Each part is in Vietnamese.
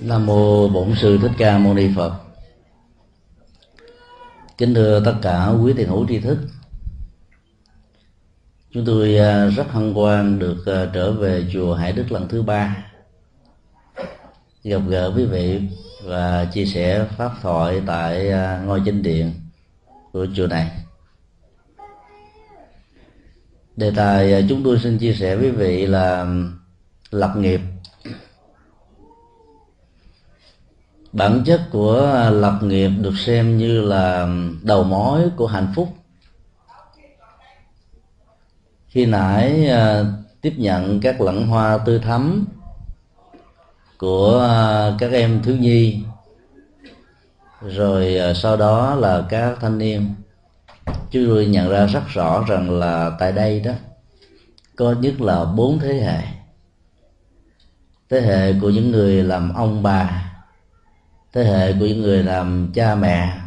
Nam mô Bổn sư Thích Ca Mâu Ni Phật. Kính thưa tất cả quý thiền hữu tri thức. Chúng tôi à, rất hân hoan được à, trở về chùa Hải Đức lần thứ ba gặp gỡ quý vị và chia sẻ pháp thoại tại à, ngôi chính điện của chùa này. Đề tài chúng tôi xin chia sẻ với quý vị là lập nghiệp bản chất của lập nghiệp được xem như là đầu mối của hạnh phúc. Khi nãy à, tiếp nhận các lẵng hoa tươi thắm của à, các em thiếu nhi, rồi à, sau đó là các thanh niên. Chú tôi nhận ra rất rõ rằng là tại đây đó có nhất là bốn thế hệ. Thế hệ của những người làm ông bà thế hệ của những người làm cha mẹ,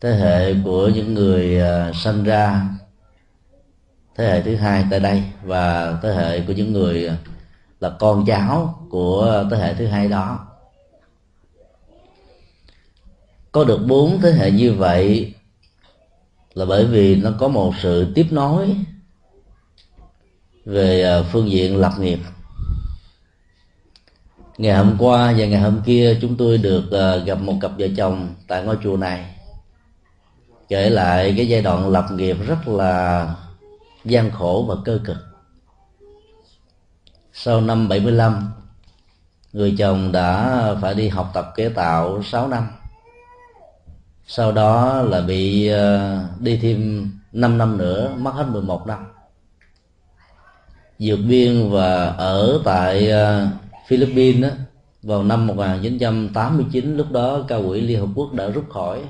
thế hệ của những người à, sinh ra, thế hệ thứ hai tại đây và thế hệ của những người à, là con cháu của thế hệ thứ hai đó. Có được bốn thế hệ như vậy là bởi vì nó có một sự tiếp nối về à, phương diện lập nghiệp ngày hôm qua và ngày hôm kia chúng tôi được uh, gặp một cặp vợ chồng tại ngôi chùa này. Kể lại cái giai đoạn lập nghiệp rất là gian khổ và cơ cực. Sau năm 75 người chồng đã phải đi học tập kế tạo 6 năm. Sau đó là bị uh, đi thêm 5 năm nữa mất hết 11 năm. Vượt biên và ở tại uh, Philippines đó, vào năm 1989 lúc đó cao quỹ Liên Hợp Quốc đã rút khỏi.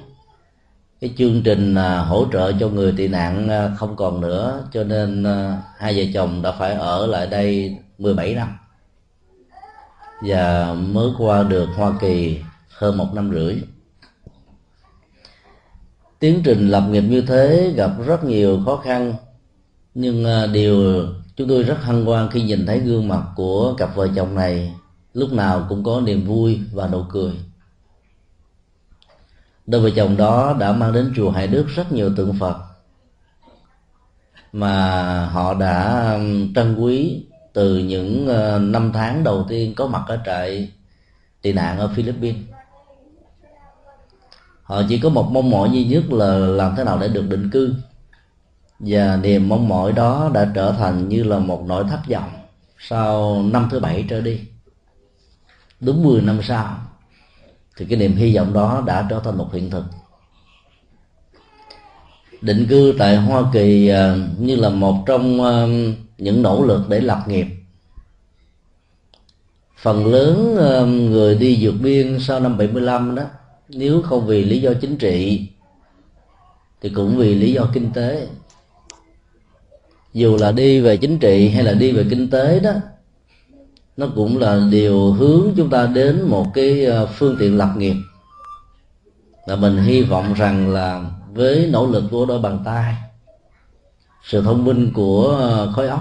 Cái chương trình à, hỗ trợ cho người tị nạn à, không còn nữa cho nên à, hai vợ chồng đã phải ở lại đây 17 năm. Và mới qua được Hoa Kỳ hơn một năm rưỡi. Tiến trình lập nghiệp như thế gặp rất nhiều khó khăn nhưng điều chúng tôi rất hân hoan khi nhìn thấy gương mặt của cặp vợ chồng này. Lúc nào cũng có niềm vui và nụ cười. Đôi vợ chồng đó đã mang đến chùa Hải Đức rất nhiều tượng Phật mà họ đã trân quý từ những ờ, năm tháng đầu tiên có mặt ở trại tị nạn ở Philippines. Họ chỉ có một mong mỏi duy nhất là làm thế nào để được định cư và niềm mong mỏi đó đã trở thành như là một nỗi thất vọng sau năm thứ bảy trở đi. Đúng 10 năm sau, thì cái niềm hy vọng đó đã trở thành một hiện thực. Định cư tại Hoa Kỳ à, như là một trong à, những nỗ lực để lập nghiệp. Phần lớn à, người đi vượt biên sau năm 75 đó, nếu không vì lý do chính trị, thì cũng vì lý do kinh tế dù là đi về chính trị hay là đi về kinh tế đó nó cũng là điều hướng chúng ta đến một cái ờ, phương tiện lập nghiệp. Là mình hy vọng rằng là với nỗ lực của đôi bàn tay sự thông minh của ờ, khối óc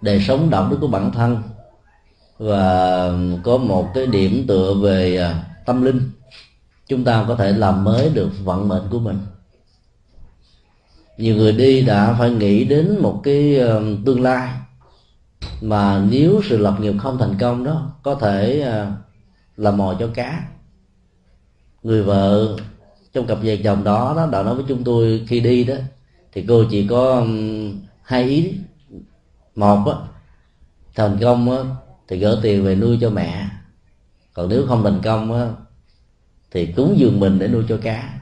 đời sống đạo đức của bản thân và có một cái điểm tựa về ờ, tâm linh chúng ta có thể làm mới được vận mệnh của mình nhiều người đi đã phải nghĩ đến một cái ờ, tương lai. Mà nếu sự lập nghiệp không thành công đó, có thể ờ, là mồi cho cá. Người vợ trong cặp vợ chồng đó đó đã nói với chúng tôi khi đi đó, thì cô chỉ có hai ý. Một á, thành công á, thì gỡ tiền về nuôi cho mẹ. Còn nếu không thành công á, thì cúng dường mình để nuôi cho cá.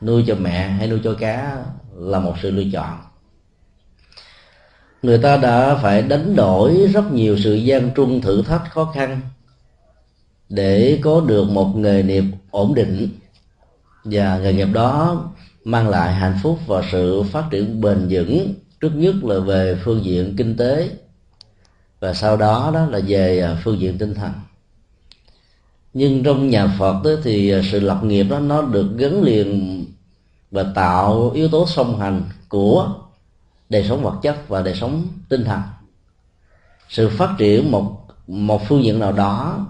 Nuôi cho mẹ hay nuôi cho cá là một sự lựa chọn. Người ta đã phải đánh đổi rất nhiều sự gian truân thử thách khó khăn để có được một nghề nghiệp ổn định và nghề nghiệp đó mang lại hạnh phúc và sự phát triển bền vững, trước nhất là về phương diện kinh tế và sau đó đó là về à, phương diện tinh thần. Nhưng trong nhà Phật đó thì sự lập nghiệp đó nó được gắn liền và tạo yếu tố song hành của đời sống vật chất và đời sống tinh thần. Sự phát triển một một phương diện nào đó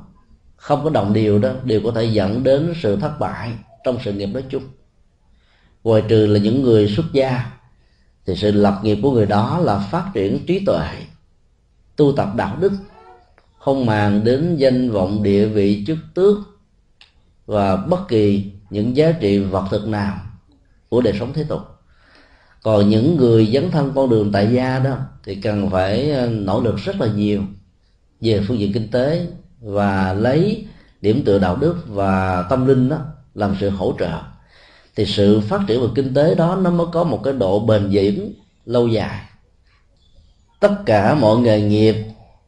không có đồng điều đó đều có thể dẫn đến sự thất bại trong sự nghiệp nói chung. Ngoài trừ là những người xuất gia, thì sự lập nghiệp của người đó là phát triển trí tuệ, tu tập đạo đức, không màng đến danh vọng địa vị chức tước và bất kỳ những giá trị vật thực nào của đời sống thế tục. Còn những người dấn thân con đường tại gia đó thì cần phải ờ, nỗ lực rất là nhiều về phương diện kinh tế và lấy điểm tựa đạo đức và tâm linh đó làm sự hỗ trợ. Thì sự phát triển về kinh tế đó nó mới có một cái độ bền vững lâu dài. Tất cả mọi nghề nghiệp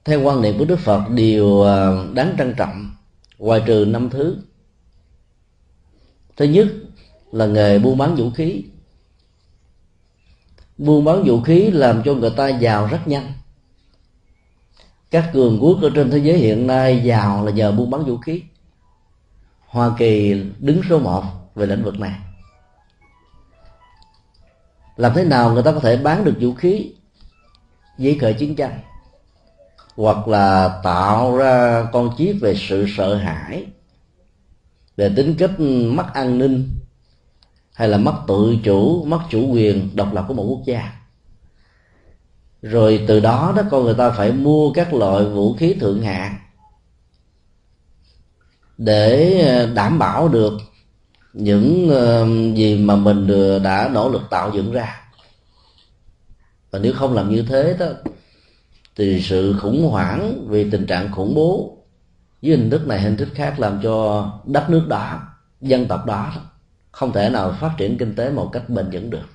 theo quan niệm của đức phật đều ờ, đáng trân trọng, ngoài trừ năm thứ. Thứ nhất là nghề buôn bán vũ khí. Buôn bán vũ khí làm cho người ta giàu rất nhanh. Các cường quốc ở trên thế giới hiện nay giàu là nhờ buôn bán vũ khí. Hoa kỳ đứng số một về lĩnh vực này. Làm thế nào người ta có thể bán được vũ khí? Dây khởi chiến tranh. Hoặc là tạo ra con chip về sự sợ hãi. Về tính cách mất an ninh hay là mất tự chủ, mất chủ quyền, độc lập của một quốc gia? Rồi từ đó đó, con người ta phải mua các loại vũ khí thượng hạng để ờ, đảm bảo được những ờ, gì mà mình ờ, đã nỗ lực tạo dựng ra. Và nếu không làm như thế đó, thì sự khủng hoảng vì tình trạng khủng bố với hình thức này, hình thức khác làm cho đất nước đó, dân tộc đó không thể nào phát triển kinh tế một cách bền vững được.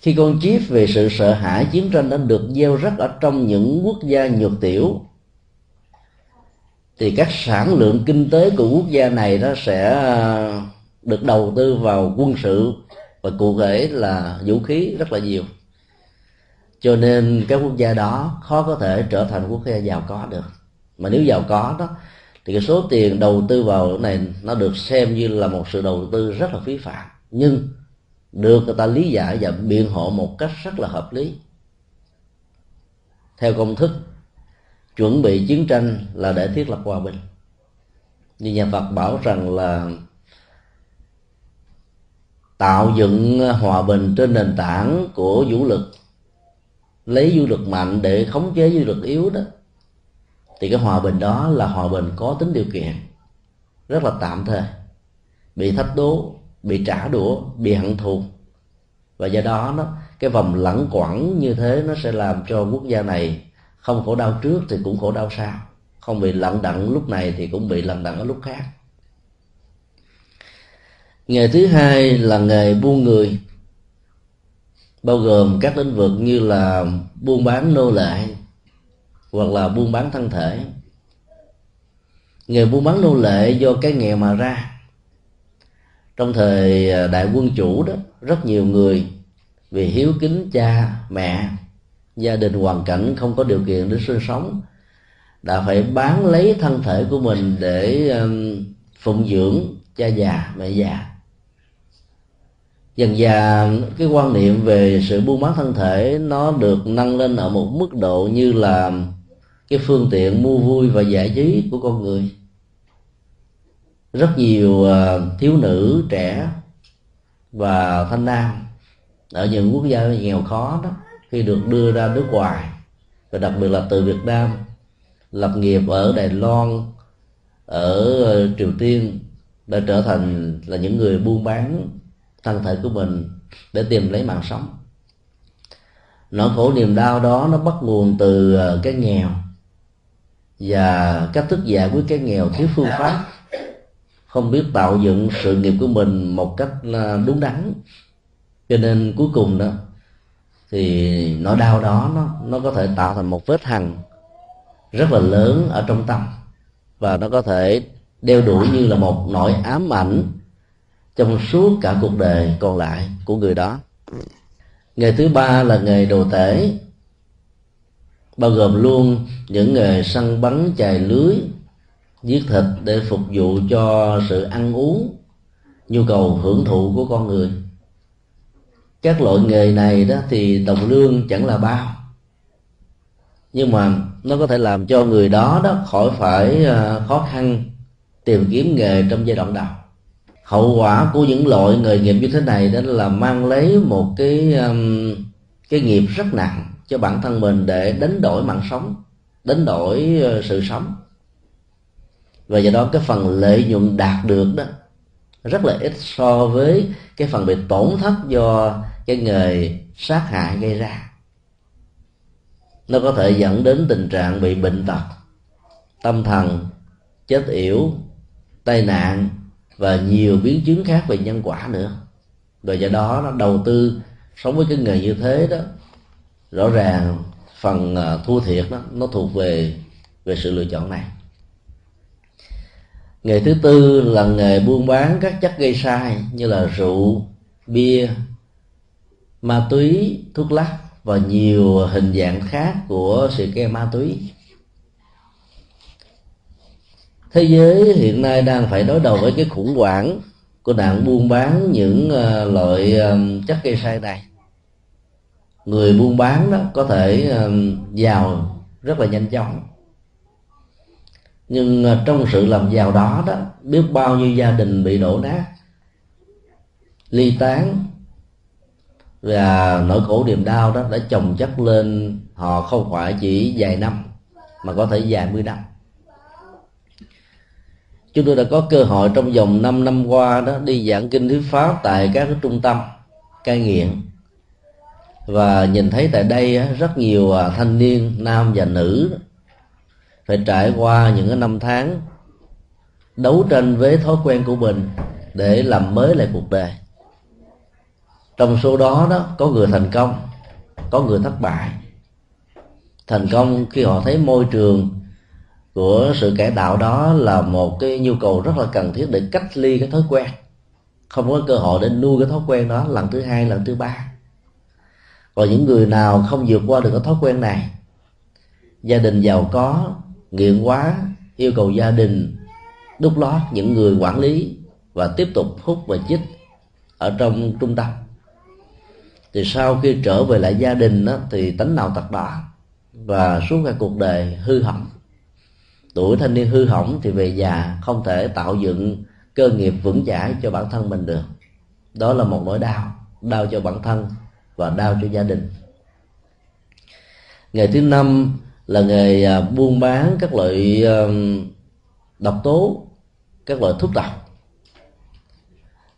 Khi con chip về sự sợ hãi chiến tranh đã được gieo rắc ở trong những quốc gia nhược tiểu, thì các sản lượng kinh tế của quốc gia này nó sẽ à, được đầu tư vào quân sự và cụ thể là vũ khí rất là nhiều. Cho nên các quốc gia đó khó có thể trở thành quốc gia giàu có được. Mà nếu giàu có đó thì cái số tiền đầu tư vào cái này nó được xem như là một sự đầu tư rất là phí phạm. Nhưng được người ta lý giải và biện hộ một cách rất là hợp lý. Theo công thức, chuẩn bị chiến tranh là để thiết lập hòa bình. Như nhà Phật bảo rằng là tạo dựng hòa bình trên nền tảng của vũ lực, lấy vũ lực mạnh để khống chế vũ lực yếu đó thì cái hòa bình đó là hòa bình có tính điều kiện rất là tạm thời. Bị thách đố bị trả đũa bị hận thù. Và do đó nó cái vòng lẳng quẩn như thế nó sẽ làm cho quốc gia này không khổ đau trước thì cũng khổ đau sau. Không bị lận đận lúc này thì cũng bị lận đận ở lúc khác. Nghề thứ hai là nghề buôn người bao gồm các lĩnh vực như là buôn bán nô lệ hoặc là buôn bán thân thể. Nghề buôn bán nô lệ do cái nghèo mà ra. Trong thời à, đại quân chủ đó, rất nhiều người vì hiếu kính cha, mẹ, gia đình hoàn cảnh không có điều kiện để sinh sống, đã phải bán lấy thân thể của mình để phụng dưỡng cha già, mẹ già. Dần dà cái quan niệm về sự buôn bán thân thể nó được nâng lên ở một mức độ như là cái phương tiện mua vui và giải trí của con người. Rất nhiều à, thiếu nữ, trẻ và thanh nam ở những quốc gia nghèo khó đó, khi được đưa ra nước ngoài, và đặc biệt là từ Việt Nam, lập nghiệp ở Đài Loan, ở Triều Tiên, đã trở thành là những người buôn bán thân thể của mình để tìm lấy mạng sống. Nỗi khổ niềm đau đó nó bắt nguồn từ à, cái nghèo và cách thức giải quyết cái nghèo thiếu phương pháp. Không biết tạo dựng sự nghiệp của mình một cách đúng đắn. Cho nên cuối cùng đó, thì nỗi đau đó nó nó có thể tạo thành một vết hằn rất là lớn ở trong tâm. Và nó có thể đeo đuổi như là một nỗi ám ảnh trong suốt cả cuộc đời còn lại của người đó. Nghề thứ ba là nghề đồ tể bao gồm luôn những nghề săn bắn chài lưới, giết thịt để phục vụ cho sự ăn uống, nhu cầu hưởng thụ của con người. Các loại nghề này đó thì đồng lương chẳng là bao, nhưng mà nó có thể làm cho người đó đó khỏi phải à, khó khăn tìm kiếm nghề trong giai đoạn đầu. Hậu quả của những loại nghề nghiệp như thế này đó là mang lấy một cái cái nghiệp rất nặng cho bản thân mình để đánh đổi mạng sống, đánh đổi ờ, sự sống. Và do đó cái phần lợi nhuận đạt được đó, rất là ít so với cái phần bị tổn thất do cái nghề sát hại gây ra. Nó có thể dẫn đến tình trạng bị bệnh tật, tâm thần chết yểu, tai nạn và nhiều biến chứng khác về nhân quả nữa. Rồi do đó nó đầu tư, sống với cái nghề như thế đó rõ ràng phần ờ, thua thiệt đó, nó thuộc về về sự lựa chọn này. Nghề thứ tư là nghề buôn bán các chất gây sai như là rượu, bia, ma túy, thuốc lắc và nhiều hình dạng khác của sự ke ma túy. Thế giới hiện nay đang phải đối đầu với cái khủng hoảng của nạn buôn bán những ờ, loại chất gây sai này người buôn bán đó có thể giàu rất là nhanh chóng. Nhưng ờ, trong sự làm giàu đó đó, biết bao nhiêu gia đình bị đổ nát, ly tán và nỗi khổ niềm đau đó đã chồng chất lên họ không phải chỉ vài năm, mà có thể vài mươi năm. Chúng tôi đã có cơ hội trong vòng 5 năm qua đó đi giảng kinh thuyết pháp tại các trung tâm cai nghiện và nhìn thấy tại đây rất nhiều à, thanh niên nam và nữ phải trải qua những cái năm tháng đấu tranh với thói quen của mình để làm mới lại cuộc đời. Trong số đó đó, có người thành công, có người thất bại. Thành công khi họ thấy môi trường của sự cải tạo đó là một cái nhu cầu rất là cần thiết để cách ly cái thói quen. Không có cơ hội để nuôi cái thói quen đó lần thứ hai, lần thứ ba và những người nào không vượt qua được cái thói quen này gia đình giàu có nghiện quá yêu cầu gia đình đúc lót những người quản lý và tiếp tục hút và chích ở trong trung tâm. Thì sau khi trở về lại gia đình đó, thì tánh nào tật đó và suốt cả cuộc đời hư hỏng. Tuổi thanh niên hư hỏng thì về già không thể tạo dựng cơ nghiệp vững chãi cho bản thân mình được. Đó là một nỗi đau đau cho bản thân và đau cho gia đình. Nghề thứ năm là nghề à, buôn bán các loại à, độc tố các loại thuốc độc.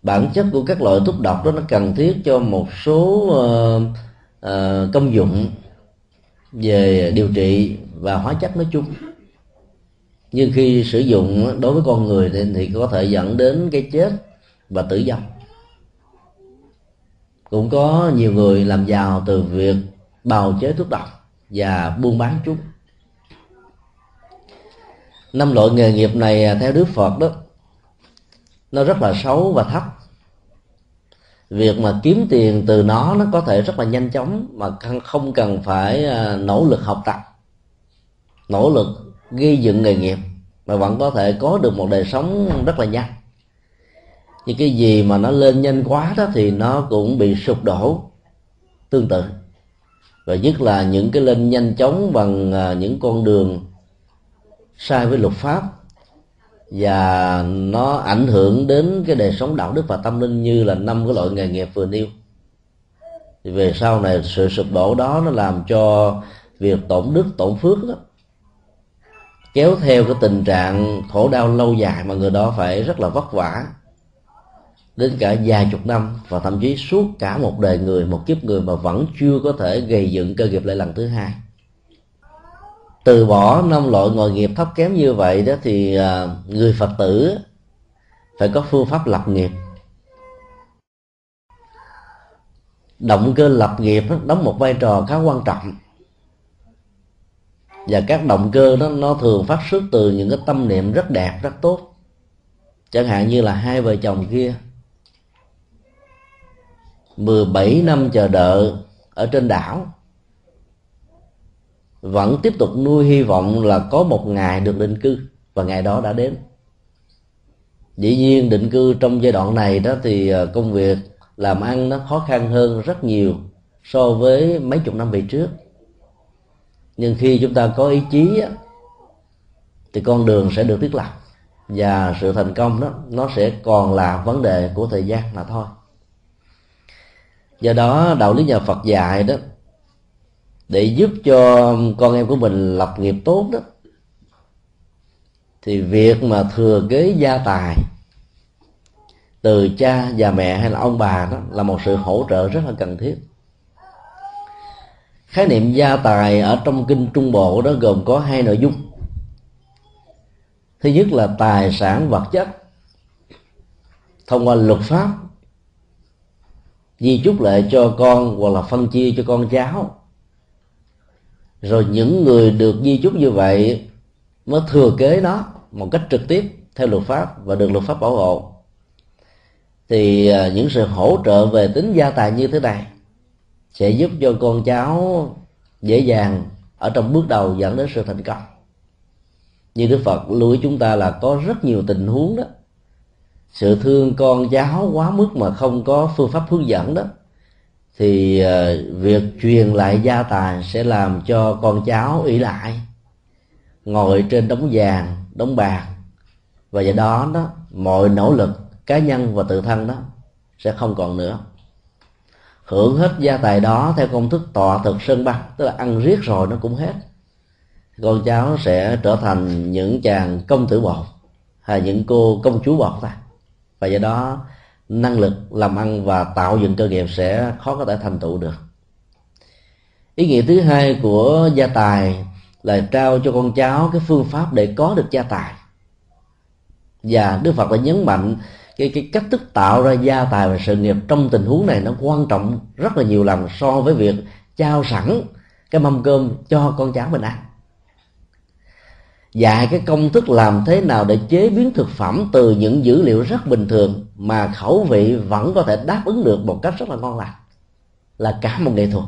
Bản chất của các loại thuốc độc đó nó cần thiết cho một số uh, uh, công dụng về điều trị và hóa chất nói chung. Nhưng khi sử dụng đối với con người thì, thì có thể dẫn đến cái chết và tử vong cũng có nhiều người làm giàu từ việc bào chế thuốc độc và buôn bán chúng. Năm loại nghề nghiệp này à, theo đức phật đó, nó rất là xấu và thấp. Việc mà kiếm tiền từ nó nó có thể rất là nhanh chóng mà không cần phải à, nỗ lực học tập, nỗ lực gây dựng nghề nghiệp mà vẫn có thể có được một đời sống rất là nhanh những cái gì mà nó lên nhanh quá đó thì nó cũng bị sụp đổ, tương tự. Và nhất là những cái lên nhanh chóng bằng à, những con đường sai với luật pháp và nó ảnh hưởng đến cái đời sống đạo đức và tâm linh như là năm cái loại nghề nghiệp vừa nêu. Thì về sau này sự sụp đổ đó nó làm cho việc tổn đức, tổn phước đó kéo theo cái tình trạng khổ đau lâu dài mà người đó phải rất là vất vả đến cả vài chục năm và thậm chí suốt cả một đời người, một kiếp người mà vẫn chưa có thể gây dựng cơ nghiệp lại lần thứ hai. Từ bỏ năm loại ngồi nghiệp thấp kém như vậy đó thì à, người phật tử phải có phương pháp lập nghiệp. Động cơ lập nghiệp đóng một vai trò khá quan trọng. Và các động cơ đó nó thường phát xuất từ những cái tâm niệm rất đẹp, rất tốt. Chẳng hạn như là hai vợ chồng kia 17 năm chờ đợi ở trên đảo. Vẫn tiếp tục nuôi hy vọng là có một ngày được định cư, và ngày đó đã đến. Dĩ nhiên, định cư trong giai đoạn này đó thì ờ, công việc làm ăn nó khó khăn hơn rất nhiều so với mấy chục năm về trước. Nhưng khi chúng ta có ý chí thì con đường sẽ được thiết lập và sự thành công đó, nó sẽ còn là vấn đề của thời gian mà thôi do đó, đạo lý nhà Phật dạy đó, để giúp cho con em của mình lập nghiệp tốt đó, thì việc mà thừa kế gia tài từ cha và mẹ hay là ông bà đó là một sự hỗ trợ rất là cần thiết. Khái niệm gia tài ở trong kinh trung bộ đó gồm có hai nội dung. Thứ nhất là tài sản vật chất thông qua luật pháp di chúc lại cho con hoặc là phân chia cho con cháu. Rồi những người được di chúc như vậy mới thừa kế nó một cách trực tiếp theo luật pháp và được luật pháp bảo hộ. Thì à, những sự hỗ trợ về tính gia tài như thế này sẽ giúp cho con cháu dễ dàng ở trong bước đầu dẫn đến sự thành công. Như đức phật lưu ý chúng ta là có rất nhiều tình huống đó sự thương con cháu quá mức mà không có phương pháp hướng dẫn đó. Thì ờ, việc truyền lại gia tài sẽ làm cho con cháu ỷ lại, ngồi trên đống vàng, đống bạc. Và do đó đó, mọi nỗ lực cá nhân và tự thân đó sẽ không còn nữa. Hưởng hết gia tài đó theo công thức tọa thực sơn băng, tức là ăn riết rồi nó cũng hết. Con cháu sẽ trở thành những chàng công tử bột hay những cô công chúa bột ta và do đó, năng lực làm ăn và tạo dựng cơ nghiệp sẽ khó có thể thành tựu được. Ý nghĩa thứ hai của gia tài là trao cho con cháu cái phương pháp để có được gia tài. Và đức phật đã nhấn mạnh cái cái cách thức tạo ra gia tài và sự nghiệp trong tình huống này nó quan trọng rất là nhiều lần so với việc trao sẵn cái mâm cơm cho con cháu mình ăn dạy cái công thức làm thế nào để chế biến thực phẩm từ những dữ liệu rất bình thường mà khẩu vị vẫn có thể đáp ứng được một cách rất là ngon lành, là cả một nghệ thuật.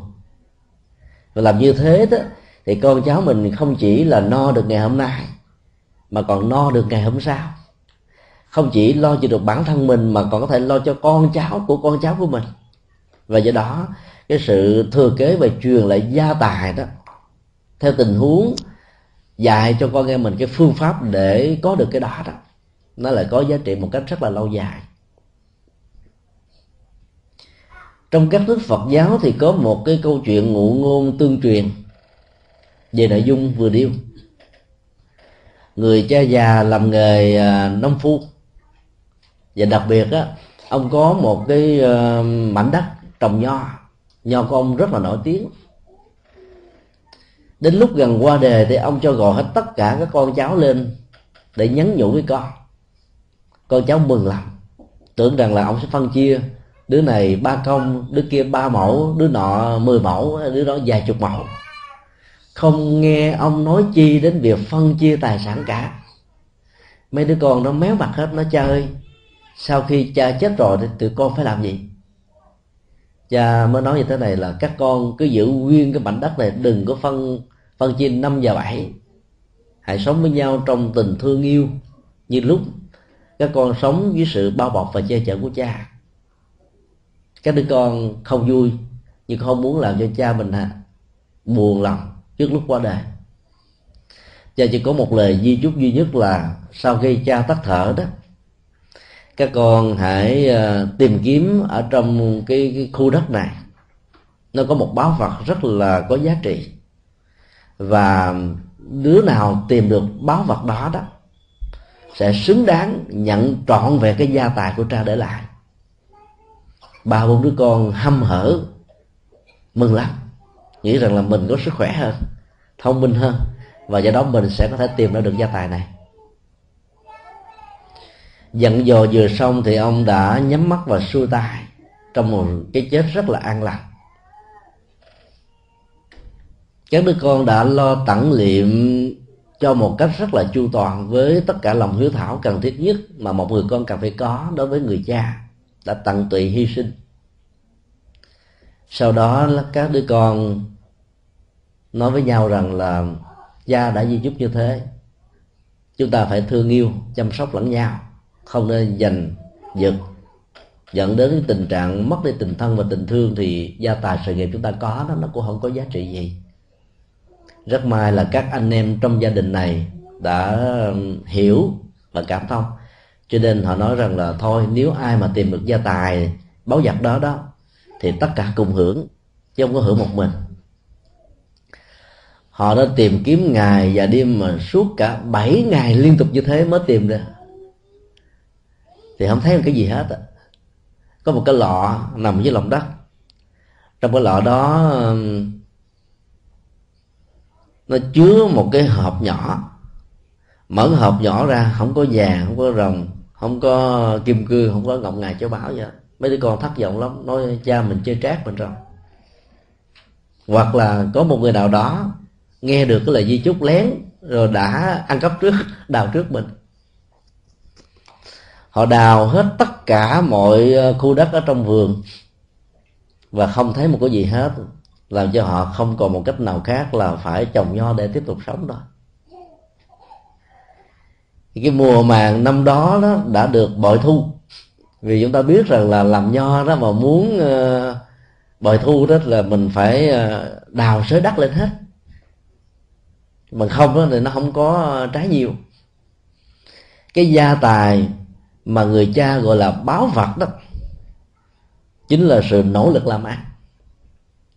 Và làm như thế đó, thì con cháu mình không chỉ là no được ngày hôm nay, mà còn no được ngày hôm sau. Không chỉ lo cho được bản thân mình, mà còn có thể lo cho con cháu của con cháu của mình. Và do đó, cái sự thừa kế và truyền lại gia tài đó, theo tình huống dạy cho con em mình cái phương pháp để có được cái đó đó nó lại có giá trị một cách rất là lâu dài. Trong các nước Phật giáo thì có một cái câu chuyện ngụ ngôn tương truyền. Về nội dung vừa điêu. Người cha già làm nghề à, nông phu. Và đặc biệt á, ông có một cái ờ, mảnh đất trồng nho. Nho của ông rất là nổi tiếng đến lúc gần qua đề thì ông cho gọi hết tất cả các con cháu lên để nhắn nhủ với con. Con cháu mừng lắm. Tưởng rằng là ông sẽ phân chia. Đứa này ba công, đứa kia ba mẫu, đứa nọ mười mẫu, đứa đó vài chục mẫu. Không nghe ông nói chi đến việc phân chia tài sản cả. Mấy đứa con nó méo mặt hết nó chơi sau khi cha chết rồi thì tụi con phải làm gì? Cha mới nói như thế này là, các con cứ giữ nguyên cái mảnh đất này, đừng có phân phân chia năm và bảy. Hãy sống với nhau trong tình thương yêu như lúc các con sống với sự bao bọc và che chở của cha. Các đứa con không vui nhưng không muốn làm cho cha mình à, buồn lòng trước lúc qua đời. Cha chỉ có một lời di chúc duy nhất là sau khi cha tắt thở đó các con hãy ờ, tìm kiếm ở trong cái, cái khu đất này. Nó có một báo vật rất là có giá trị và đứa nào tìm được báo vật đó đó sẽ xứng đáng nhận trọn về cái gia tài của cha để lại. Ba bốn đứa con hâm hở, mừng lắm. Nghĩ rằng là mình có sức khỏe hơn, thông minh hơn, và do đó mình sẽ có thể tìm ra được gia tài này. Dặn dò vừa xong thì ông đã nhắm mắt và xuôi tay trong một cái chết rất là an lành các đứa con đã lo tặng liệm cho một cách rất là chu toàn với tất cả lòng hiếu thảo cần thiết nhất mà một người con cần phải có đối với người cha, đã tận tụy hy sinh. Sau đó, các đứa con nói với nhau rằng là cha đã di chúc như thế, chúng ta phải thương yêu, chăm sóc lẫn nhau, không nên giành giật, dẫn đến tình trạng mất đi tình thân và tình thương thì gia tài sự nghiệp chúng ta có đó, nó cũng không có giá trị gì rất may là các anh em trong gia đình này đã um, hiểu và cảm thông. Cho nên họ nói rằng là thôi, nếu ai mà tìm được gia tài, báu vật đó đó, thì tất cả cùng hưởng, chứ không có hưởng một mình. Họ đã tìm kiếm ngày và đêm mà suốt cả 7 ngày liên tục như thế mới tìm ra. Thì không thấy một cái gì hết á có một cái lọ nằm dưới lòng đất. Trong cái lọ đó um, nó chứa một cái hộp nhỏ. Mở cái hộp nhỏ ra, không có vàng, không có rồng, không có kim cương không có ngọc ngà, châu báu vậy mấy đứa con thất vọng lắm, nói cha mình chơi trác mình rồi. Hoặc là có một người nào đó nghe được cái lời di chúc lén, rồi đã ăn cắp trước, đào trước mình. Họ đào hết tất cả mọi khu đất ở trong vườn và không thấy một cái gì hết làm cho họ không còn một cách nào khác là phải trồng nho để tiếp tục sống đó. Cái mùa màng năm đó đó đã được bội thu. Vì chúng ta biết rằng là làm nho đó mà muốn uh, bội thu đó là mình phải uh, đào sới đất lên hết. Mà không đó thì nó không có trái nhiều. Cái gia tài mà người cha gọi là báo vật đó chính là sự nỗ lực làm ăn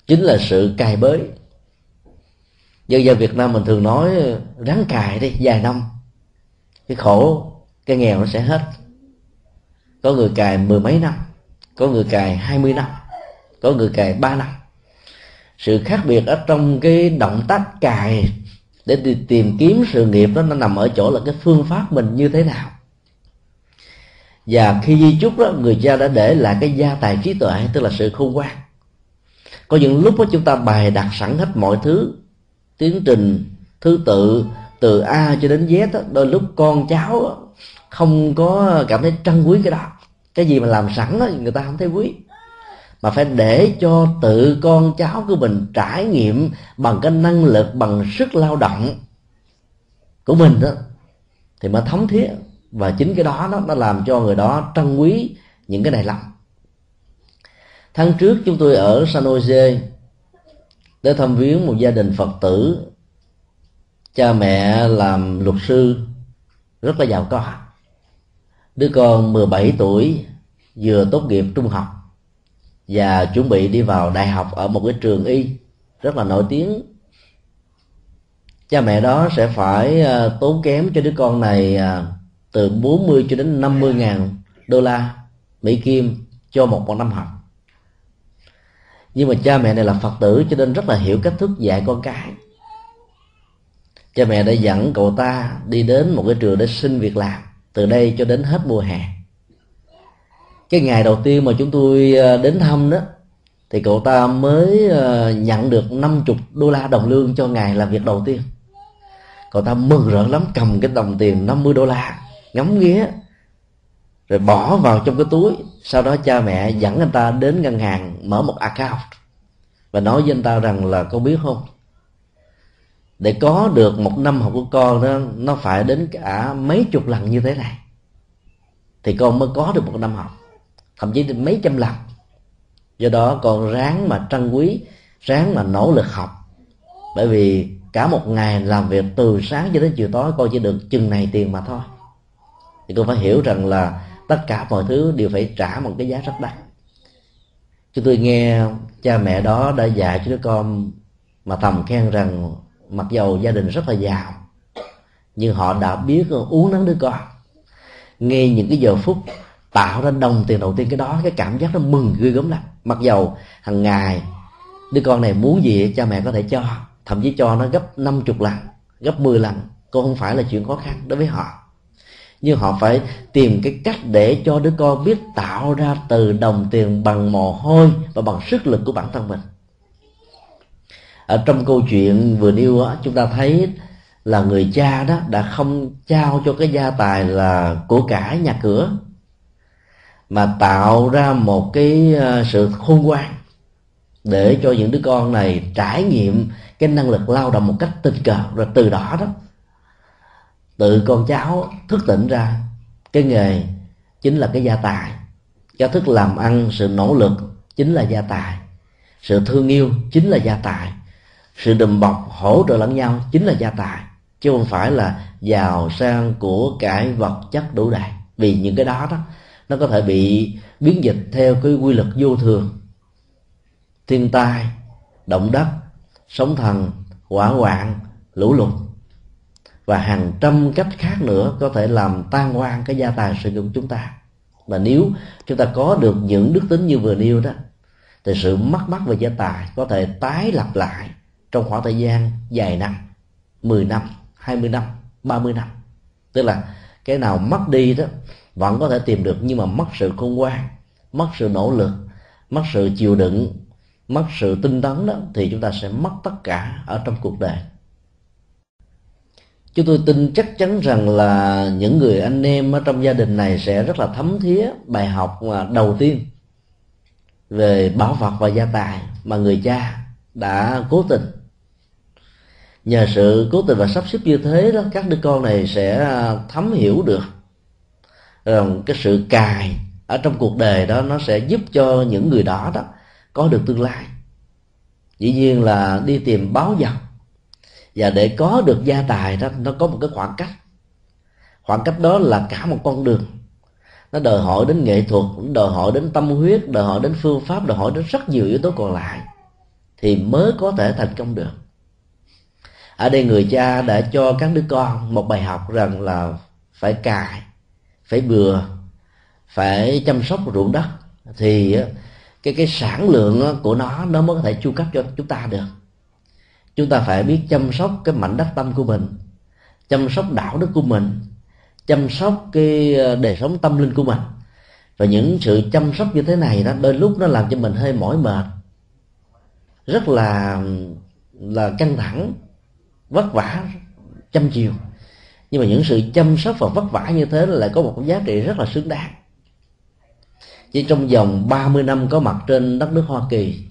chính là sự cài bới. Dân gian việt nam mình thường nói, rắn cài đi vài năm. Cái khổ, cái nghèo nó sẽ hết. Có người cài mười mấy năm, có người cài hai mươi năm, có người cài ba năm. Sự khác biệt ở trong cái động tác cài để tìm kiếm sự nghiệp đó nó nằm ở chỗ là cái phương pháp mình như thế nào. Và khi di chúc đó, người cha đã để lại cái gia tài trí tuệ, tức là sự khôn ngoan có những lúc đó chúng ta bài đặt sẵn hết mọi thứ tiến trình thứ tự từ a cho đến z đó, đôi lúc con cháu không có cảm thấy trân quý cái đó. Cái gì mà làm sẵn đó người ta không thấy quý. Mà phải để cho tự con cháu của mình trải nghiệm bằng cái năng lực bằng sức lao động của mình đó thì mới thấm thiết và chính cái đó nó nó làm cho người đó trân quý những cái này lắm tháng trước chúng tôi ở San Jose để thăm viếng một gia đình Phật tử. Cha mẹ làm luật sư, rất là giàu có. Đứa con 17 tuổi, vừa tốt nghiệp trung học và chuẩn bị đi vào đại học ở một cái trường y, rất là nổi tiếng. Cha mẹ đó sẽ phải ờ, tốn kém cho đứa con này ờ, từ 40 cho đến 50 ngàn đô la Mỹ Kim cho một một năm học nhưng mà cha mẹ này là Phật tử, cho nên rất là hiểu cách thức dạy con cái. Cha mẹ đã dẫn cậu ta đi đến một cái trường để xin việc làm, từ đây cho đến hết mùa hè. Cái ngày đầu tiên mà chúng tôi ờ, đến thăm đó, thì cậu ta mới ờ, nhận được 50 đô la đồng lương cho ngày làm việc đầu tiên. Cậu ta mừng rỡ lắm, cầm cái đồng tiền 50 đô la, ngắm nghía rồi bỏ vào trong cái túi. Sau đó cha mẹ dẫn anh ta đến ngân hàng mở một account và nói với anh ta rằng là con biết không? Để có được một năm học của con đó, nó phải đến cả mấy chục lần như thế này, thì con mới có được một năm học, thậm chí đến mấy trăm lần. Do đó con ráng mà trân quý, ráng mà nỗ lực học. Bởi vì cả một ngày làm việc từ sáng cho đến chiều tối, con chỉ được chừng này tiền mà thôi. Thì con phải hiểu rằng là tất cả mọi thứ đều phải trả một cái giá rất đắt. Chúng tôi nghe cha mẹ đó đã dạy cho đứa con mà thầm khen rằng mặc dầu gia đình rất là giàu, nhưng họ đã biết uống nắng đứa con. Nghe những cái giờ phút tạo ra đồng tiền đầu tiên cái đó, cái cảm giác nó mừng ghê gớm lắm. Mặc dầu hàng ngày đứa con này muốn gì cha mẹ có thể cho, thậm chí cho nó gấp 50 lần, gấp 10 lần, cũng không phải là chuyện khó khăn đối với họ nhưng họ phải tìm cái cách để cho đứa con biết tạo ra từ đồng tiền bằng mồ hôi và bằng sức lực của bản thân mình. Ở trong câu chuyện vừa nêu đó, chúng ta thấy là người cha đó đã không trao cho cái gia tài là của cải nhà cửa mà tạo ra một cái ờ, sự khôn ngoan để cho những đứa con này trải nghiệm cái năng lực lao động một cách tình cờ. Rồi từ đó đó tự con cháu thức tỉnh ra, cái nghề chính là cái gia tài. Cái thức làm ăn sự nỗ lực chính là gia tài. Sự thương yêu chính là gia tài. Sự đùm bọc hỗ trợ lẫn nhau chính là gia tài, chứ không phải là giàu sang của cải vật chất đủ đầy. Vì những cái đó đó, nó có thể bị biến dịch theo cái quy luật vô thường. Thiên tai, động đất, sóng thần, hỏa hoạn, lũ lụt và hàng trăm cách khác nữa có thể làm tan hoang cái gia tài sử dụng chúng ta. Và nếu chúng ta có được những đức tính như vừa nêu đó, thì sự mất mát về gia tài có thể tái lặp lại trong khoảng thời gian dài năm 10 năm 20 năm 30 năm. Tức là cái nào mất đi đó vẫn có thể tìm được, nhưng mà mất sự khôn ngoan, mất sự nỗ lực, mất sự chịu đựng, mất sự tinh tấn đó, thì chúng ta sẽ mất tất cả ở trong cuộc đời chúng tôi tin chắc chắn rằng là những người anh em ở trong gia đình này sẽ rất là thấm thía bài học đầu tiên về bảo vật và gia tài mà người cha đã cố tình. Nhờ sự cố tình và sắp xếp như thế đó, các đứa con này sẽ thấm hiểu được rằng cái sự cài ở trong cuộc đời đó nó sẽ giúp cho những người đó đó có được tương lai. Dĩ nhiên là đi tìm báo vật và để có được gia tài đó, nó có một cái khoảng cách. Khoảng cách đó là cả một con đường. Nó đòi hỏi đến nghệ thuật, đòi hỏi đến tâm huyết, đòi hỏi đến phương pháp, đòi hỏi đến rất nhiều yếu tố còn lại thì mới có thể thành công được. Ở đây người cha đã cho các đứa con một bài học rằng là phải cài, phải bừa, phải chăm sóc ruộng đất thì cái cái sản lượng của nó nó mới có thể chu cấp cho chúng ta được chúng ta phải biết chăm sóc cái mảnh đất tâm của mình, chăm sóc đạo đức của mình, chăm sóc cái ờ, đời sống tâm linh của mình. Và những sự chăm sóc như thế này đó, đôi lúc nó làm cho mình hơi mỏi mệt, rất là là căng thẳng, vất vả, chăm chiều. Nhưng mà những sự chăm sóc và vất vả như thế lại có một giá trị rất là xứng đáng. Chỉ trong vòng 30 năm có mặt trên đất nước Hoa Kỳ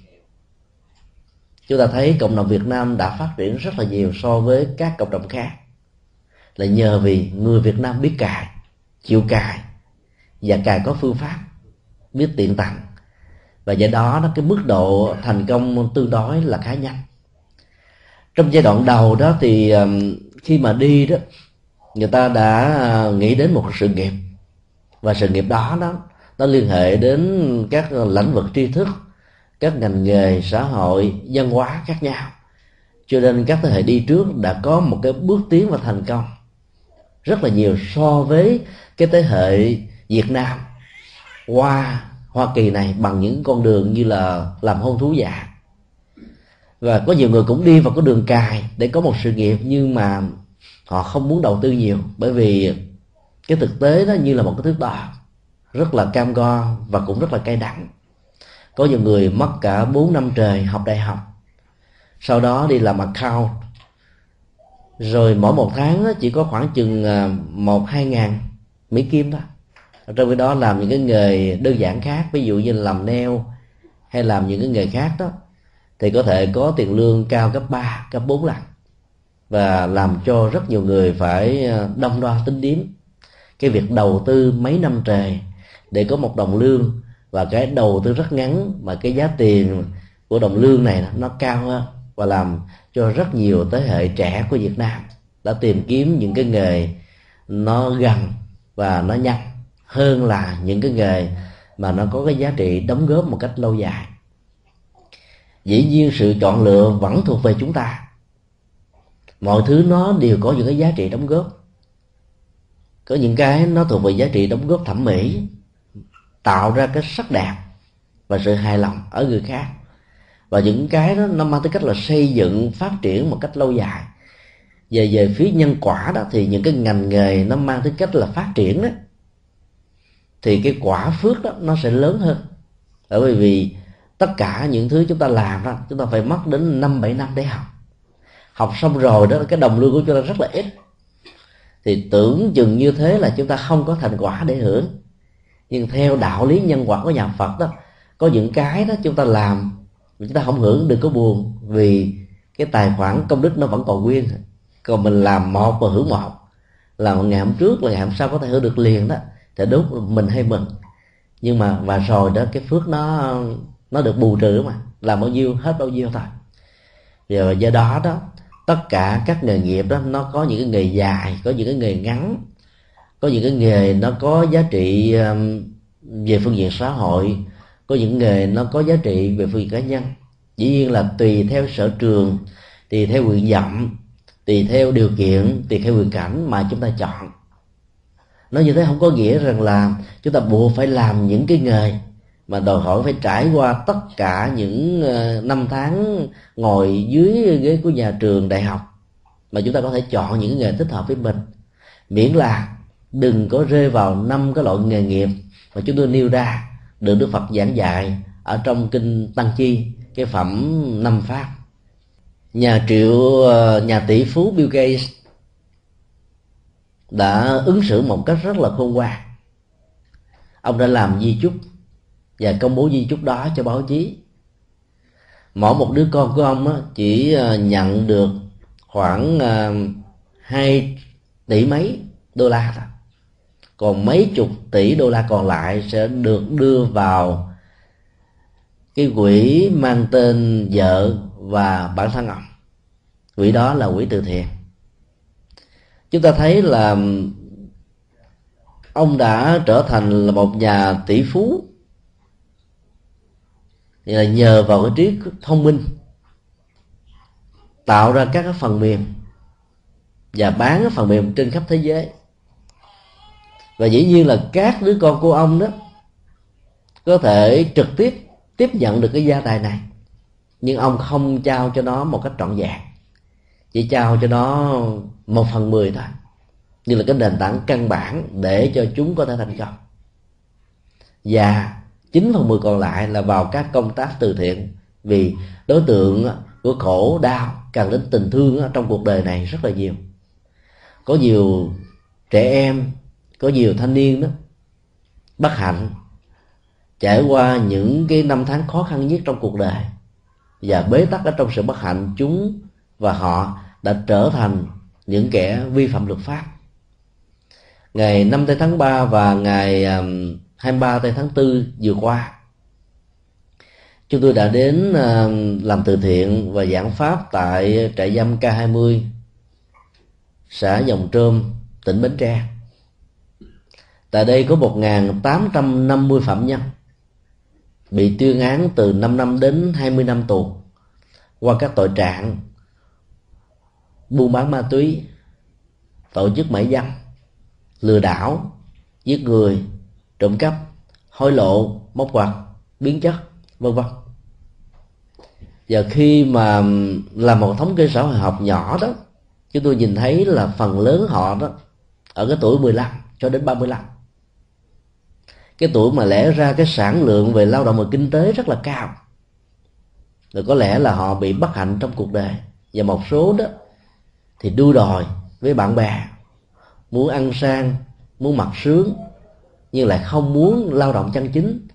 chúng ta thấy cộng đồng Việt Nam đã phát triển rất là nhiều so với các cộng đồng khác. Là nhờ vì người Việt Nam biết cài, chịu cài, và cài có phương pháp, biết tiện tặng. Và do đó, nó cái mức độ thành công tương đối là khá nhanh. Trong giai đoạn đầu đó thì khi mà đi đó, người ta đã à, nghĩ đến một sự nghiệp. Và sự nghiệp đó đó, nó liên hệ đến các ờ, lĩnh vực tri thức các ngành nghề, xã hội, văn hóa khác nhau. Cho nên các thế hệ đi trước đã có một cái bước tiến và thành công rất là nhiều so với cái thế hệ Việt Nam qua Hoa Kỳ này bằng những con đường như là làm hôn thú giả. Và có nhiều người cũng đi vào cái đường cài để có một sự nghiệp nhưng mà họ không muốn đầu tư nhiều bởi vì cái thực tế đó như là một cái thước đo rất là cam go và cũng rất là cay đắng có nhiều người mất cả 4 năm trời học đại học. Sau đó đi làm account. Rồi mỗi một tháng chỉ có khoảng chừng à, một hai ngàn mỹ kim đó. Trong khi đó làm những cái nghề đơn giản khác ví dụ như làm neo hay làm những cái nghề khác đó thì có thể có tiền lương cao gấp 3, gấp 4 lần. Và làm cho rất nhiều người phải à, đông đo tính điếm. Cái việc đầu tư mấy năm trời để có một đồng lương và cái đầu tư rất ngắn, mà cái giá tiền của đồng lương này nó cao hơn và làm cho rất nhiều thế hệ trẻ của Việt Nam đã tìm kiếm những cái nghề nó gần và nó nhanh hơn là những cái nghề mà nó có cái giá trị đóng góp một cách lâu dài. Dĩ nhiên sự chọn lựa vẫn thuộc về chúng ta. Mọi thứ nó đều có những cái giá trị đóng góp. Có những cái nó thuộc về giá trị đóng góp thẩm mỹ tạo ra cái sắc đẹp và sự hài lòng ở người khác. Và những cái đó nó mang tới cách là xây dựng, phát triển một cách lâu dài. Về về phía nhân quả đó thì những cái ngành nghề nó mang tới cách là phát triển đó, thì cái quả phước đó nó sẽ lớn hơn. Bởi vì tất cả những thứ chúng ta làm đó, chúng ta phải mất đến năm, bảy năm để học. Học xong rồi đó, cái đồng lương của chúng ta rất là ít. Thì tưởng chừng như thế là chúng ta không có thành quả để hưởng nhưng theo đạo lý nhân quả của nhà Phật đó, có những cái đó chúng ta làm chúng ta không hưởng, đừng có buồn, vì cái tài khoản công đức nó vẫn còn nguyên. Còn mình làm một và hưởng một. Làm ngày hôm trước là ngày hôm sau có thể hưởng được liền đó, thì đúng, mình hay mừng. Nhưng mà, và rồi đó, cái phước nó nó được bù trừ mà, làm bao nhiêu, hết bao nhiêu thôi. Và do đó đó, tất cả các nghề nghiệp đó, nó có những cái nghề dài, có những cái nghề ngắn có những cái nghề nó có giá trị um, về phương diện xã hội. Có những nghề nó có giá trị về phương diện cá nhân. Dĩ nhiên là tùy theo sở trường, tùy theo nguyện vọng, tùy theo điều kiện, tùy theo hoàn cảnh mà chúng ta chọn. Nó như thế không có nghĩa rằng là chúng ta buộc phải làm những cái nghề mà đòi hỏi phải trải qua tất cả những ờ, năm tháng ngồi dưới ghế của nhà trường, đại học mà chúng ta có thể chọn những nghề thích hợp với mình. Miễn là đừng có rơi vào năm cái loại nghề nghiệp mà chúng tôi nêu ra, được Đức Phật giảng dạy ở trong kinh Tăng Chi, cái phẩm năm pháp. Nhà triệu ờ, nhà tỷ phú Bill Gates đã ứng xử một cách rất là khôn ngoan. Ông đã làm di chúc và công bố di chúc đó cho báo chí. Mỗi một đứa con của ông chỉ ờ, nhận được khoảng ờ, hai tỷ mấy đô la thôi còn mấy chục tỷ đô la còn lại sẽ được đưa vào cái quỹ mang tên vợ và bản thân ông. Quỹ đó là quỹ từ thiện. Chúng ta thấy là ông đã trở thành là một nhà tỷ phú. Thì là nhờ vào cái trí thông minh, tạo ra các cái phần mềm và bán cái phần mềm trên khắp thế giới và dĩ nhiên là các đứa con của ông đó có thể trực tiếp tiếp nhận được cái gia tài này, nhưng ông không trao cho nó một cách trọn vẹn, chỉ trao cho nó một phần mười thôi, như là cái nền tảng căn bản để cho chúng có thể thành công. Và chín phần mười còn lại là vào các công tác từ thiện, vì đối tượng của khổ, đau, càng đến tình thương trong cuộc đời này rất là nhiều. Có nhiều trẻ em có nhiều thanh niên đó, bất hạnh, trải qua những cái năm tháng khó khăn nhất trong cuộc đời. Và bế tắc ở trong sự bất hạnh, chúng và họ đã trở thành những kẻ vi phạm luật pháp. Ngày 5 tây tháng 3 và ngày um, 23 tây tháng 4 vừa qua, chúng tôi đã đến um, làm từ thiện và giảng pháp tại trại giam K20 xã Dòng Trơm tỉnh Bến Tre tại đây có 1.850 phạm nhân bị tuyên án từ 5 năm đến 20 năm tù qua các tội trạng buôn bán ma túy, tổ chức mại dâm, lừa đảo, giết người, trộm cắp, hối lộ, móc quạt, biến chất, vân vân. Và khi mà làm một thống kê xã hội học nhỏ đó, chúng tôi nhìn thấy là phần lớn họ đó, ở cái tuổi 15 cho đến 35 cái tuổi mà lẽ ra cái sản lượng về lao động và kinh tế rất là cao. Rồi có lẽ là họ bị bất hạnh trong cuộc đời. Và một số đó thì đua đòi với bạn bè, muốn ăn sang, muốn mặc sướng, nhưng lại không muốn lao động chân chính.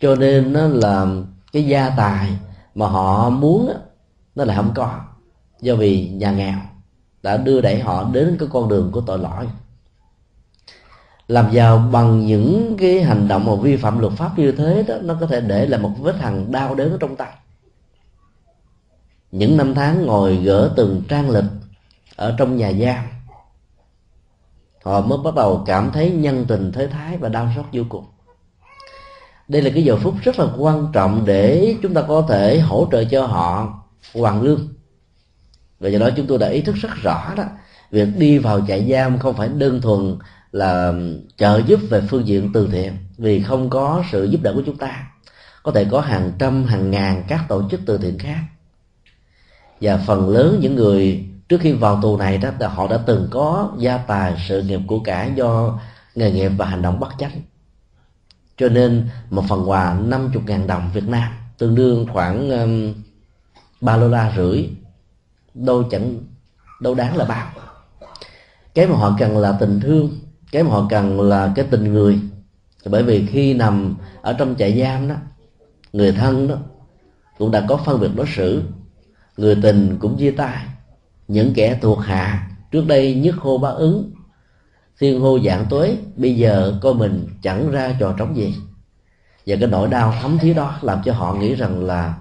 Cho nên nó là cái gia tài mà họ muốn nó lại không có. Do vì nhà nghèo đã đưa đẩy họ đến cái con đường của tội lỗi làm giàu bằng những cái hành động mà vi phạm luật pháp như thế đó, nó có thể để lại một vết hằn đau đớn ở trong tay. Những năm tháng ngồi gỡ từng trang lịch ở trong nhà giam, họ mới bắt đầu cảm thấy nhân tình, thế thái và đau xót vô cùng. Đây là cái giờ phút rất là quan trọng để chúng ta có thể hỗ trợ cho họ hoàn lương. Và do đó chúng tôi đã ý thức rất rõ đó, việc đi vào trại giam không phải đơn thuần là trợ giúp về phương diện từ thiện vì không có sự giúp đỡ của chúng ta. Có thể có hàng trăm hàng ngàn các tổ chức từ thiện khác. Và phần lớn những người trước khi vào tù này đó là họ đã từng có gia tài sự nghiệp của cả do nghề nghiệp và hành động bất chánh. Cho nên một phần quà 50 ngàn đồng Việt Nam tương đương khoảng um, 3 đô la rưỡi đâu chẳng đâu đáng là bao. Cái mà họ cần là tình thương cái mà họ cần là cái tình người. Bởi vì khi nằm ở trong trại giam đó, người thân đó cũng đã có phân biệt đối xử, người tình cũng chia tay. Những kẻ thuộc hạ, trước đây nhất hô bá ứng, thiên hô dạng tuế, bây giờ coi mình chẳng ra trò trống gì. Và cái nỗi đau thấm thía đó làm cho họ nghĩ rằng là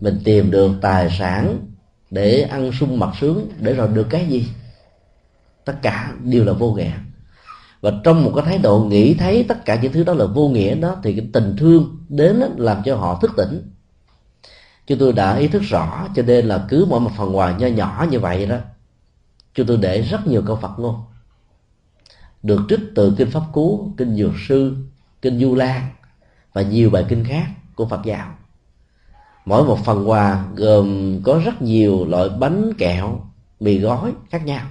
mình tìm được tài sản để ăn sung mặc sướng, để rồi được cái gì? Tất cả đều là vô nghĩa và trong một cái thái độ nghĩ thấy tất cả những thứ đó là vô nghĩa đó, thì cái tình thương đến làm cho họ thức tỉnh. Chúng tôi đã ý thức rõ, cho nên là cứ mỗi một phần quà nho nhỏ như vậy đó, chúng tôi để rất nhiều câu Phật ngôn được trích từ kinh pháp cú, kinh dược sư, kinh du lan và nhiều bài kinh khác của Phật giáo. Mỗi một phần quà gồm có rất nhiều loại bánh kẹo, mì gói khác nhau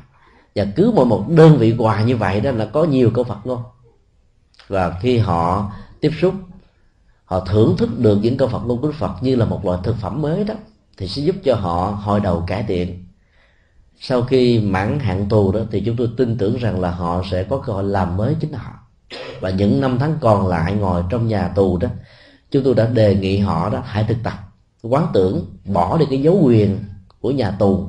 và cứ mỗi một đơn vị quà như vậy đó là có nhiều câu Phật ngôn và khi họ tiếp xúc, họ thưởng thức được những câu Phật ngôn của Đức Phật như là một loại thực phẩm mới đó, thì sẽ giúp cho họ hồi đầu cải thiện. Sau khi mãn hạn tù đó, thì chúng tôi tin tưởng rằng là họ sẽ có cơ hội làm mới chính họ. Và những năm tháng còn lại ngồi trong nhà tù đó, chúng tôi đã đề nghị họ đó hãy thực tập, quán tưởng, bỏ đi cái dấu quyền của nhà tù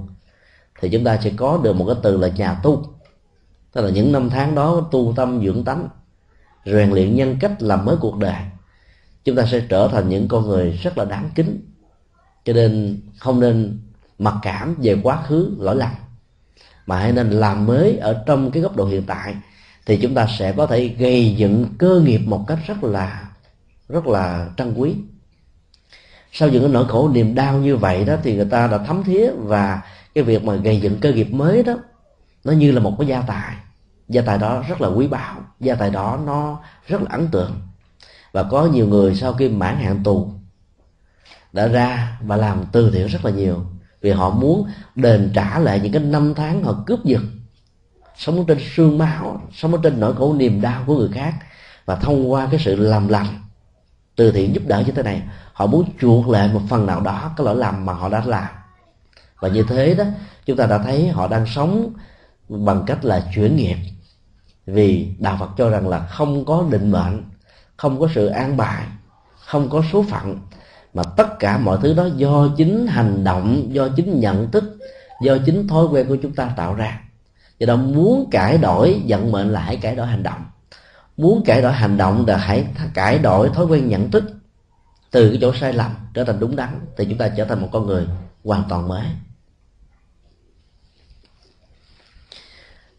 thì chúng ta sẽ có được một cái từ là nhà tu. Tức là những năm tháng đó tu tâm dưỡng tánh, rèn luyện nhân cách làm mới cuộc đời, chúng ta sẽ trở thành những con người rất là đáng kính. Cho nên không nên mặc cảm về quá khứ lỗi lầm, mà hãy nên làm mới ở trong cái góc độ hiện tại, thì chúng ta sẽ có thể gây dựng cơ nghiệp một cách rất là rất là trân quý. Sau những cái nỗi khổ niềm đau như vậy đó thì người ta đã thấm thía và cái việc mà gây dựng cơ nghiệp mới đó, nó như là một cái gia tài. Gia tài đó rất là quý báu, gia tài đó nó rất là ấn tượng. Và có nhiều người sau khi mãn hạn tù, đã ra và làm từ thiện rất là nhiều vì họ muốn đền trả lại những cái năm tháng họ cướp giật. Sống trên sương máu, sống trên nỗi khổ niềm đau của người khác. Và thông qua cái sự làm lành, từ thiện giúp đỡ như thế này, họ muốn chuộc lại một phần nào đó, cái lỗi lầm mà họ đã làm và như thế đó, chúng ta đã thấy họ đang sống bằng cách là chuyển nghiệp. Vì đạo phật cho rằng là không có định mệnh, không có sự an bài, không có số phận, mà tất cả mọi thứ đó do chính hành động, do chính nhận thức, do chính thói quen của chúng ta tạo ra. Do đó muốn cải đổi vận mệnh là hãy cải đổi hành động. Muốn cải đổi hành động là hãy cải đổi thói quen nhận thức từ cái chỗ sai lầm trở thành đúng đắn, thì chúng ta trở thành một con người hoàn toàn mới.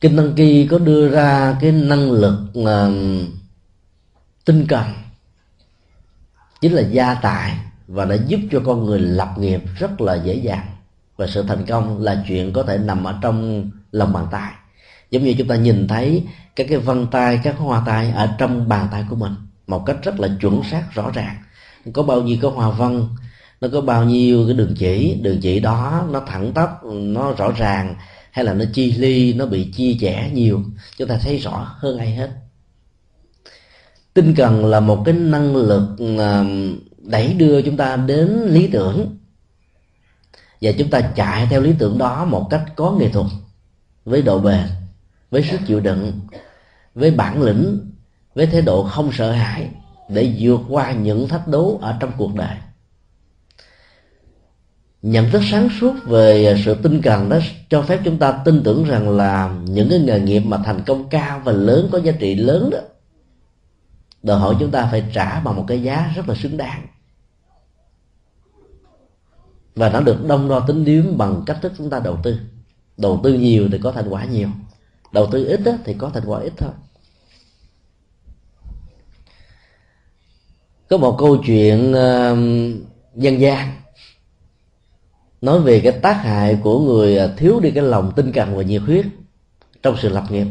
Kinh tăng kỳ có đưa ra cái năng lực uh, tinh cần. Chính là gia tài và đã giúp cho con người lập nghiệp rất là dễ dàng. Và sự thành công là chuyện có thể nằm ở trong lòng bàn tay. Giống như chúng ta nhìn thấy các cái vân tay các hoa tay ở trong bàn tay của mình một cách rất là chuẩn xác rõ ràng. Có bao nhiêu cái hoa văn nó có bao nhiêu cái đường chỉ đường chỉ đó nó thẳng tắp nó rõ ràng hay là nó chi ly, nó bị chia rẽ nhiều, chúng ta thấy rõ hơn ai hết. Tinh cần là một cái năng lực à, đẩy đưa chúng ta đến lý tưởng. Và chúng ta chạy theo lý tưởng đó một cách có nghệ thuật, với độ bền, với sức chịu đựng, với bản lĩnh, với thái độ không sợ hãi để vượt qua những thách đố ở trong cuộc đời nhận thức sáng suốt về sự tinh cần đó cho phép chúng ta tin tưởng rằng là những cái nghề nghiệp mà thành công cao và lớn có giá trị lớn đó đòi hỏi chúng ta phải trả bằng một cái giá rất là xứng đáng. Và nó được đông đo tính điếm bằng cách thức chúng ta đầu tư. Đầu tư nhiều thì có thành quả nhiều đầu tư ít thì có thành quả ít thôi. Có một câu chuyện uh, dân gian nói về cái tác hại của người à, thiếu đi cái lòng tinh cần và nhiệt huyết trong sự lập nghiệp.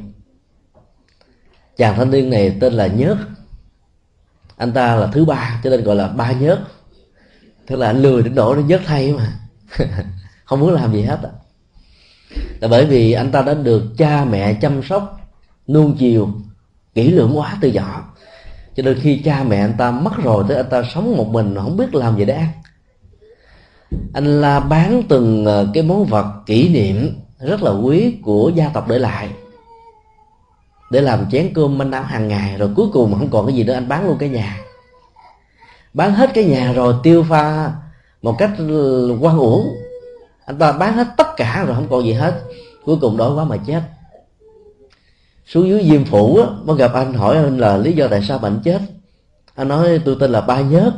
Chàng thanh niên này tên là nhớt. Anh ta là thứ ba, cho nên gọi là ba nhớt. Tức là anh lười đến độ nó nhớt thay mà. Không muốn làm gì hết là bởi vì anh ta đã được cha mẹ chăm sóc, nuông chiều, kỹ lưỡng quá từ nhỏ. Cho nên khi cha mẹ anh ta mất rồi tới anh ta sống một mình, không biết làm gì để ăn anh la bán từng ờ, cái món vật kỷ niệm rất là quý của gia tộc để lại. Để làm chén cơm manh áo hàng ngày, rồi cuối cùng mà không còn cái gì nữa, anh bán luôn cái nhà. Bán hết cái nhà rồi tiêu pha một cách ờ, quan uổng. Anh ta bán hết tất cả rồi không còn gì hết. Cuối cùng đói quá mà chết. Xuống dưới diêm phủ á, mới gặp anh hỏi anh là lý do tại sao bệnh chết. Anh nói, tôi tên là ba nhớt,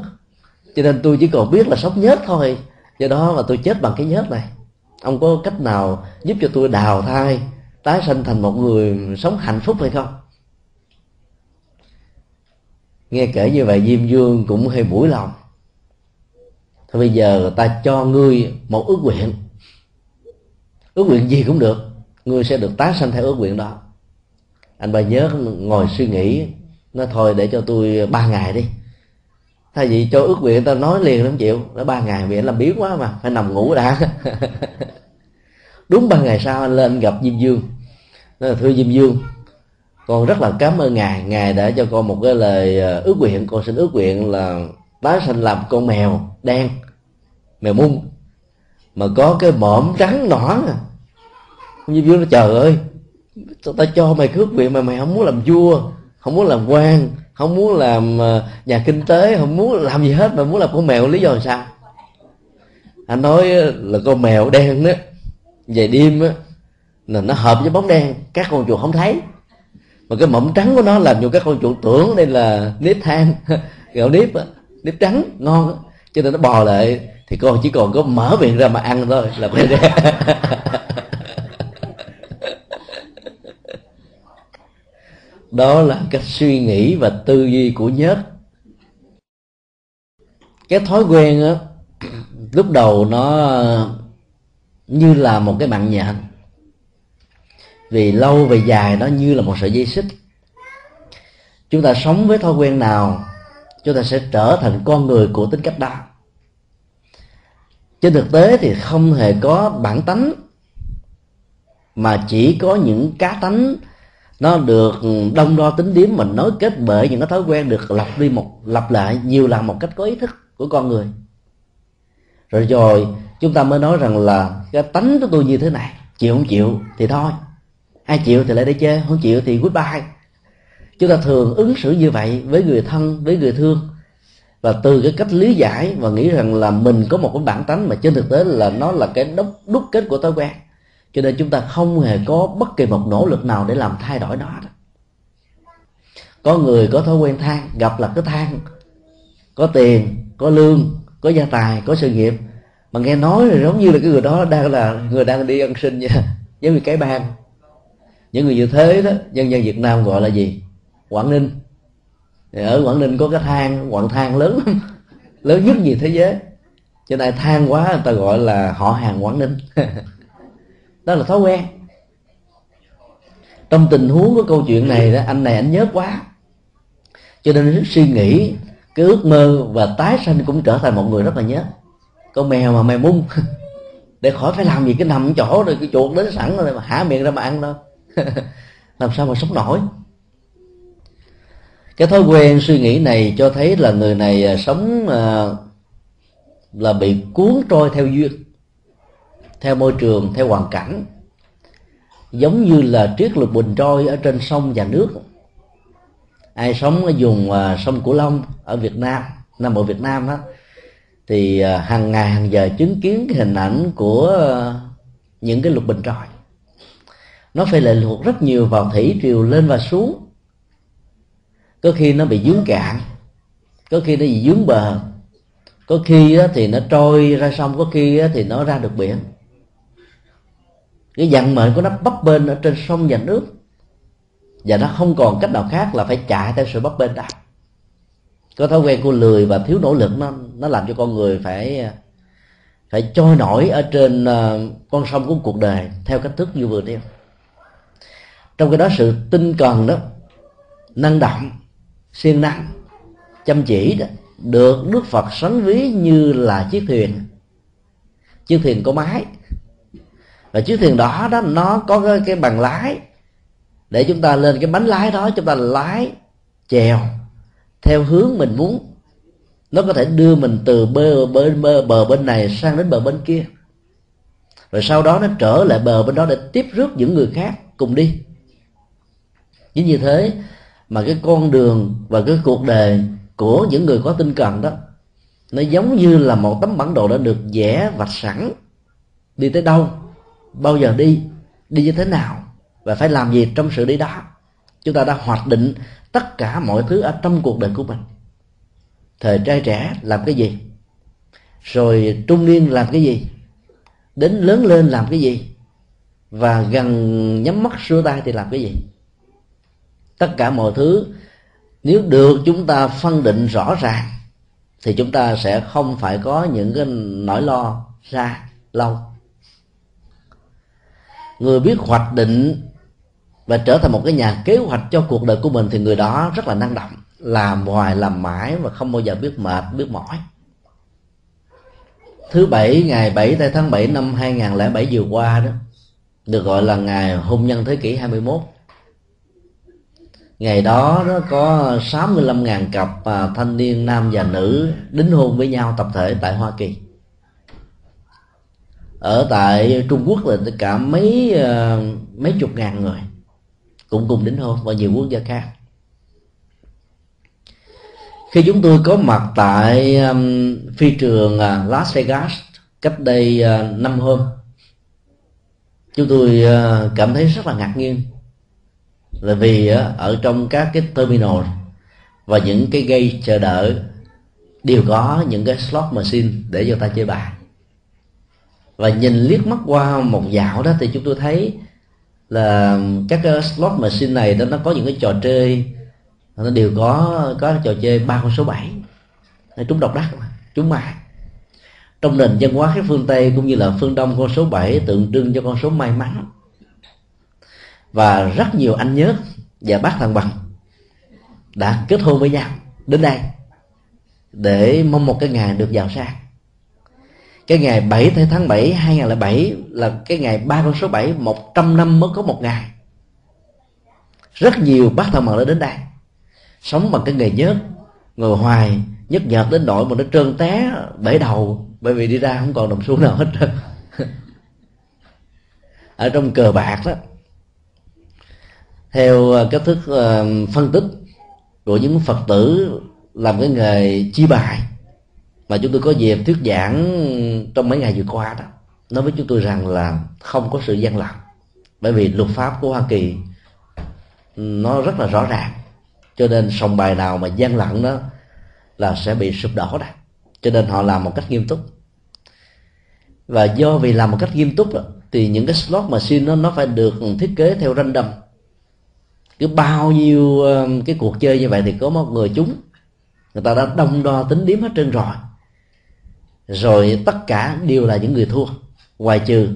cho nên tôi chỉ còn biết là sống nhớt thôi do đó mà tôi chết bằng cái nhớt này. Ông có cách nào giúp cho tôi đào thai, tái sinh thành một người sống hạnh phúc hay không? Nghe kể như vậy, diêm dương cũng hơi mũi lòng. Thôi bây giờ ta cho ngươi một ước nguyện. Ước nguyện gì cũng được, ngươi sẽ được tái sanh theo ước nguyện đó. Anh ba nhớ ngồi suy nghĩ nó thôi để cho tôi ba ngày đi thay vì cho ước nguyện ta nói liền không chịu. Nó ba ngày vì anh làm biến quá mà, phải nằm ngủ đã. Đúng ba ngày sau anh lên gặp diêm dương. Nó là, thưa diêm dương, con rất là cảm ơn ngài. Ngài đã cho con một cái lời ờ, ước nguyện. Con xin ước nguyện là tái sanh làm con mèo đen, mèo mung, mà có cái mõm trắng nõn à. Diêm dương nó trời ơi ta cho mày ước nguyện mà mày không muốn làm vua, không muốn làm quan không muốn làm ờ, nhà kinh tế, không muốn làm gì hết, mà muốn làm con mèo, lý do làm sao? Anh nói ờ, là con mèo đen đó về đêm á, là nó hợp với bóng đen, các con chuột không thấy. Mà cái mỏng trắng của nó làm cho các con chuột tưởng đây là nếp than, gạo nếp á, nếp trắng, ngon á. Cho nên nó bò lại, thì con chỉ còn có mở miệng ra mà ăn thôi, là phải đen. Đó là cách suy nghĩ và tư duy của nhớt. Cái thói quen á, lúc đầu nó như là một cái mạng nhện. Vì lâu về dài nó như là một sợi dây xích. Chúng ta sống với thói quen nào, chúng ta sẽ trở thành con người của tính cách đó. Trên thực tế thì không hề có bản tánh, mà chỉ có những cá tánh nó được đông đo tính điếm mà nối kết bởi những cái thói quen được lặp đi một lặp lại nhiều lần một cách có ý thức của con người. Rồi rồi chúng ta mới nói rằng là cái tánh của tôi như thế này chịu không chịu thì thôi. Ai chịu thì lại để chơi không chịu thì goodbye. Chúng ta thường ứng xử như vậy với người thân với người thương. Và từ cái cách lý giải và nghĩ rằng là mình có một cái bản tánh mà trên thực tế là nó là cái đúc, đúc kết của thói quen cho nên chúng ta không hề có bất kỳ một nỗ lực nào để làm thay đổi nó có người có thói quen than, gặp là cứ than. Có tiền, có lương, có gia tài, có sự nghiệp. Mà nghe nói là giống như là cái người đó đang là người đang đi ăn sinh nha. Giống như cái bang. Những người như thế đó, dân dân việt nam gọi là gì? Quảng ninh. Ở quảng ninh có cái than, quặng than lớn lớn nhất gì thế giới. Cho nên than quá, người ta gọi là họ hàng quảng ninh. đó là thói quen. Trong tình huống của câu chuyện này đó, anh này anh nhớ quá. Cho nên rất suy nghĩ, cái ước mơ và tái sanh cũng trở thành một người rất là nhớ. Con mèo mà mèo mung. Để khỏi phải làm gì, cái nằm chỗ rồi, cái chuột đến sẵn rồi mà hả miệng ra mà ăn đâu. Làm sao mà sống nổi? Cái thói quen suy nghĩ này cho thấy là người này à, sống à, là bị cuốn trôi theo duyên theo môi trường, theo hoàn cảnh. Giống như là triết lục bình trôi ở trên sông và nước. Ai sống ở vùng à, sông cửu long ở việt nam nam bộ việt nam đó thì à, hàng ngày, hàng giờ chứng kiến cái hình ảnh của à, những cái lục bình trôi. Nó phải lệ thuộc rất nhiều vào thủy triều lên và xuống. Có khi nó bị dướng cạn, có khi nó bị dướng bờ, có khi thì nó trôi ra sông, có khi thì nó ra được biển cái vận mệnh của nó bấp bênh ở trên sông và nước. Và nó không còn cách nào khác là phải chạy theo sự bấp bênh đó. Có thói quen của lười và thiếu nỗ lực nó nó làm cho con người phải phải trôi nổi ở trên ờ, con sông của cuộc đời theo cách thức như vừa nêu. Trong cái đó sự tinh cần đó, năng động, siêng năng, chăm chỉ đó, được đức phật sánh ví như là chiếc thuyền. Chiếc thuyền có mái và chiếc thuyền đó đó nó có cái, cái bằng lái. Để chúng ta lên cái bánh lái đó chúng ta lái chèo theo hướng mình muốn. Nó có thể đưa mình từ bờ bên bờ, bờ bên này sang đến bờ bên kia. Rồi sau đó nó trở lại bờ bên đó để tiếp rước những người khác cùng đi. Chính như thế mà cái con đường và cái cuộc đời của những người có tinh cần đó nó giống như là một tấm bản đồ đã được vẽ vạch sẵn đi tới đâu bao giờ đi đi như thế nào và phải làm gì trong sự đi đó. Chúng ta đã hoạch định tất cả mọi thứ ở trong cuộc đời của mình. Thời trai trẻ làm cái gì? Rồi trung niên làm cái gì? Đến lớn lên làm cái gì? Và gần nhắm mắt xua tay thì làm cái gì? Tất cả mọi thứ, nếu được chúng ta phân định rõ ràng, thì chúng ta sẽ không phải có những cái nỗi lo ra lâu người biết hoạch định và trở thành một cái nhà kế hoạch cho cuộc đời của mình thì người đó rất là năng động. Làm hoài, làm mãi và không bao giờ biết mệt, biết mỏi. Thứ bảy, ngày 7 tháng 7 năm 2007 vừa qua đó, được gọi là ngày hôn nhân thế kỷ 21 ngày đó nó có 65.000 cặp à, thanh niên nam và nữ đính hôn với nhau tập thể tại Hoa Kỳ ở tại Trung Quốc là cả mấy ờ, mấy chục ngàn người cũng cùng đính hôn và nhiều quốc gia khác. Khi chúng tôi có mặt tại um, phi trường uh, Las Vegas cách đây uh, năm hôm chúng tôi uh, cảm thấy rất là ngạc nhiên là vì uh, ở trong các cái terminal và những cái gây chờ đợi đều có những cái slot machine để cho ta chơi bài và nhìn liếc mắt qua một dạo đó thì chúng tôi thấy là các cái slot machine này đó, nó có những cái trò chơi, nó đều có có trò chơi ba con số bảy. Chúng độc đắc mà, chúng mà trong nền văn hóa các phương tây cũng như là phương đông, con số 7 tượng trưng cho con số may mắn. Và rất nhiều anh nhớ và bác thằng bằng đã kết hôn với nhau đến đây để mong một cái ngày được giàu sang cái ngày 7 tháng 7 2007 là cái ngày ba con số 7 100 năm mới có một ngày. Rất nhiều bác thằng bằng đã đến đây. Sống bằng cái nghề nhớt, ngồi hoài nhất nhợt đến nỗi mà nó trơn té bể đầu, bởi vì đi ra không còn đồng xu nào hết trơn. Ở trong cờ bạc đó, theo ờ, cách thức ờ, phân tích của những phật tử làm cái nghề chi bài mà chúng tôi có dịp thuyết giảng trong mấy ngày vừa qua đó nói với chúng tôi rằng là không có sự gian lận. Bởi vì luật pháp của hoa kỳ nó rất là rõ ràng. Cho nên sòng bài nào mà gian lận đó là sẽ bị sụp đổ đó. Cho nên họ làm một cách nghiêm túc. Và do vì làm một cách nghiêm túc đó, thì những cái slot mà xin nó nó phải được thiết kế theo random. Cứ bao nhiêu ờ, cái cuộc chơi như vậy thì có một người chúng người ta đã đông đo tính điểm hết trơn rồi rồi tất cả đều là những người thua. Ngoài trừ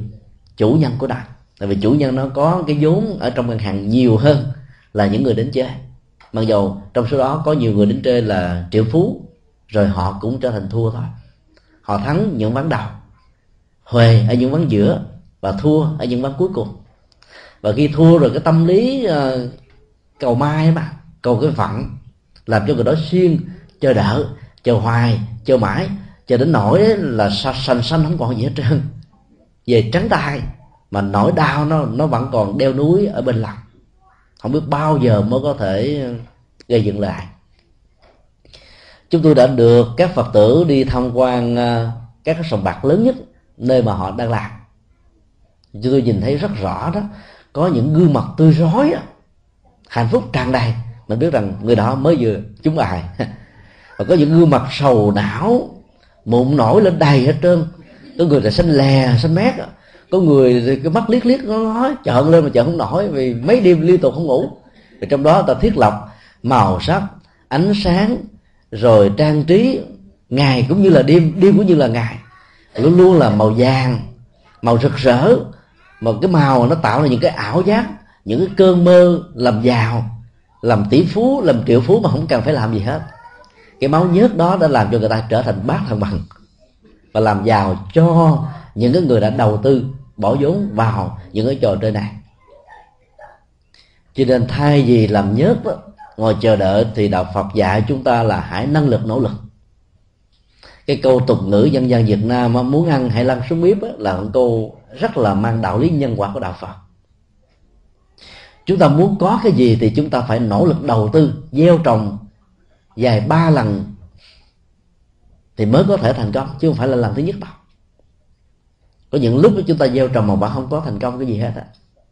chủ nhân của đài. Tại vì chủ nhân nó có cái vốn ở trong ngân hàng nhiều hơn là những người đến chơi. Mặc dầu trong số đó có nhiều người đến chơi là triệu phú rồi họ cũng trở thành thua thôi. Họ thắng những ván đầu huề ở những ván giữa và thua ở những ván cuối cùng. Và khi thua rồi cái tâm lý uh, cầu mai mà cầu cái phận làm cho người đó xuyên chờ đỡ, chờ hoài chờ mãi cho đến nỗi là sành xanh không còn gì hết trơn. Về trắng tay mà nỗi đau nó nó vẫn còn đeo núi ở bên lòng. Không biết bao giờ mới có thể gây dựng lại. Chúng tôi đã được các phật tử đi tham quan à, các cái sòng bạc lớn nhất nơi mà họ đang làm. Chúng tôi nhìn thấy rất rõ đó có những gương mặt tươi rói hạnh phúc tràn đầy. Mình biết rằng người đó mới vừa chúng ai, và có những gương mặt sầu não mụn nổi lên đầy hết trơn. Có người là xanh lè, xanh mét có người thì cái mắt liếc liếc, nó nói chợn lên mà chợn không nổi, vì mấy đêm liên tục không ngủ. Thì trong đó ta thiết lập màu sắc, ánh sáng, rồi trang trí. Ngày cũng như là đêm đêm cũng như là ngày. Luôn luôn là màu vàng, màu rực rỡ. Mà cái màu nó tạo ra những cái ảo giác, những cái cơn mơ làm giàu, làm tỷ phú, làm triệu phú mà không cần phải làm gì hết cái máu nhớt đó đã làm cho người ta trở thành bác thằng bằng. Và làm giàu cho những cái người đã đầu tư bỏ vốn vào những cái trò chơi này. Cho nên thay vì làm nhớt đó, ngồi chờ đợi thì đạo phật dạy chúng ta là hãy năng lực nỗ lực. Cái câu tục ngữ dân gian việt nam muốn ăn hãy lăn xuống bếp là một câu rất là mang đạo lý nhân quả của đạo phật. Chúng ta muốn có cái gì thì chúng ta phải nỗ lực đầu tư gieo trồng dài ba lần thì mới có thể thành công chứ không phải là lần thứ nhất đâu. Có những lúc chúng ta gieo trồng mà bạn không có thành công cái gì hết á.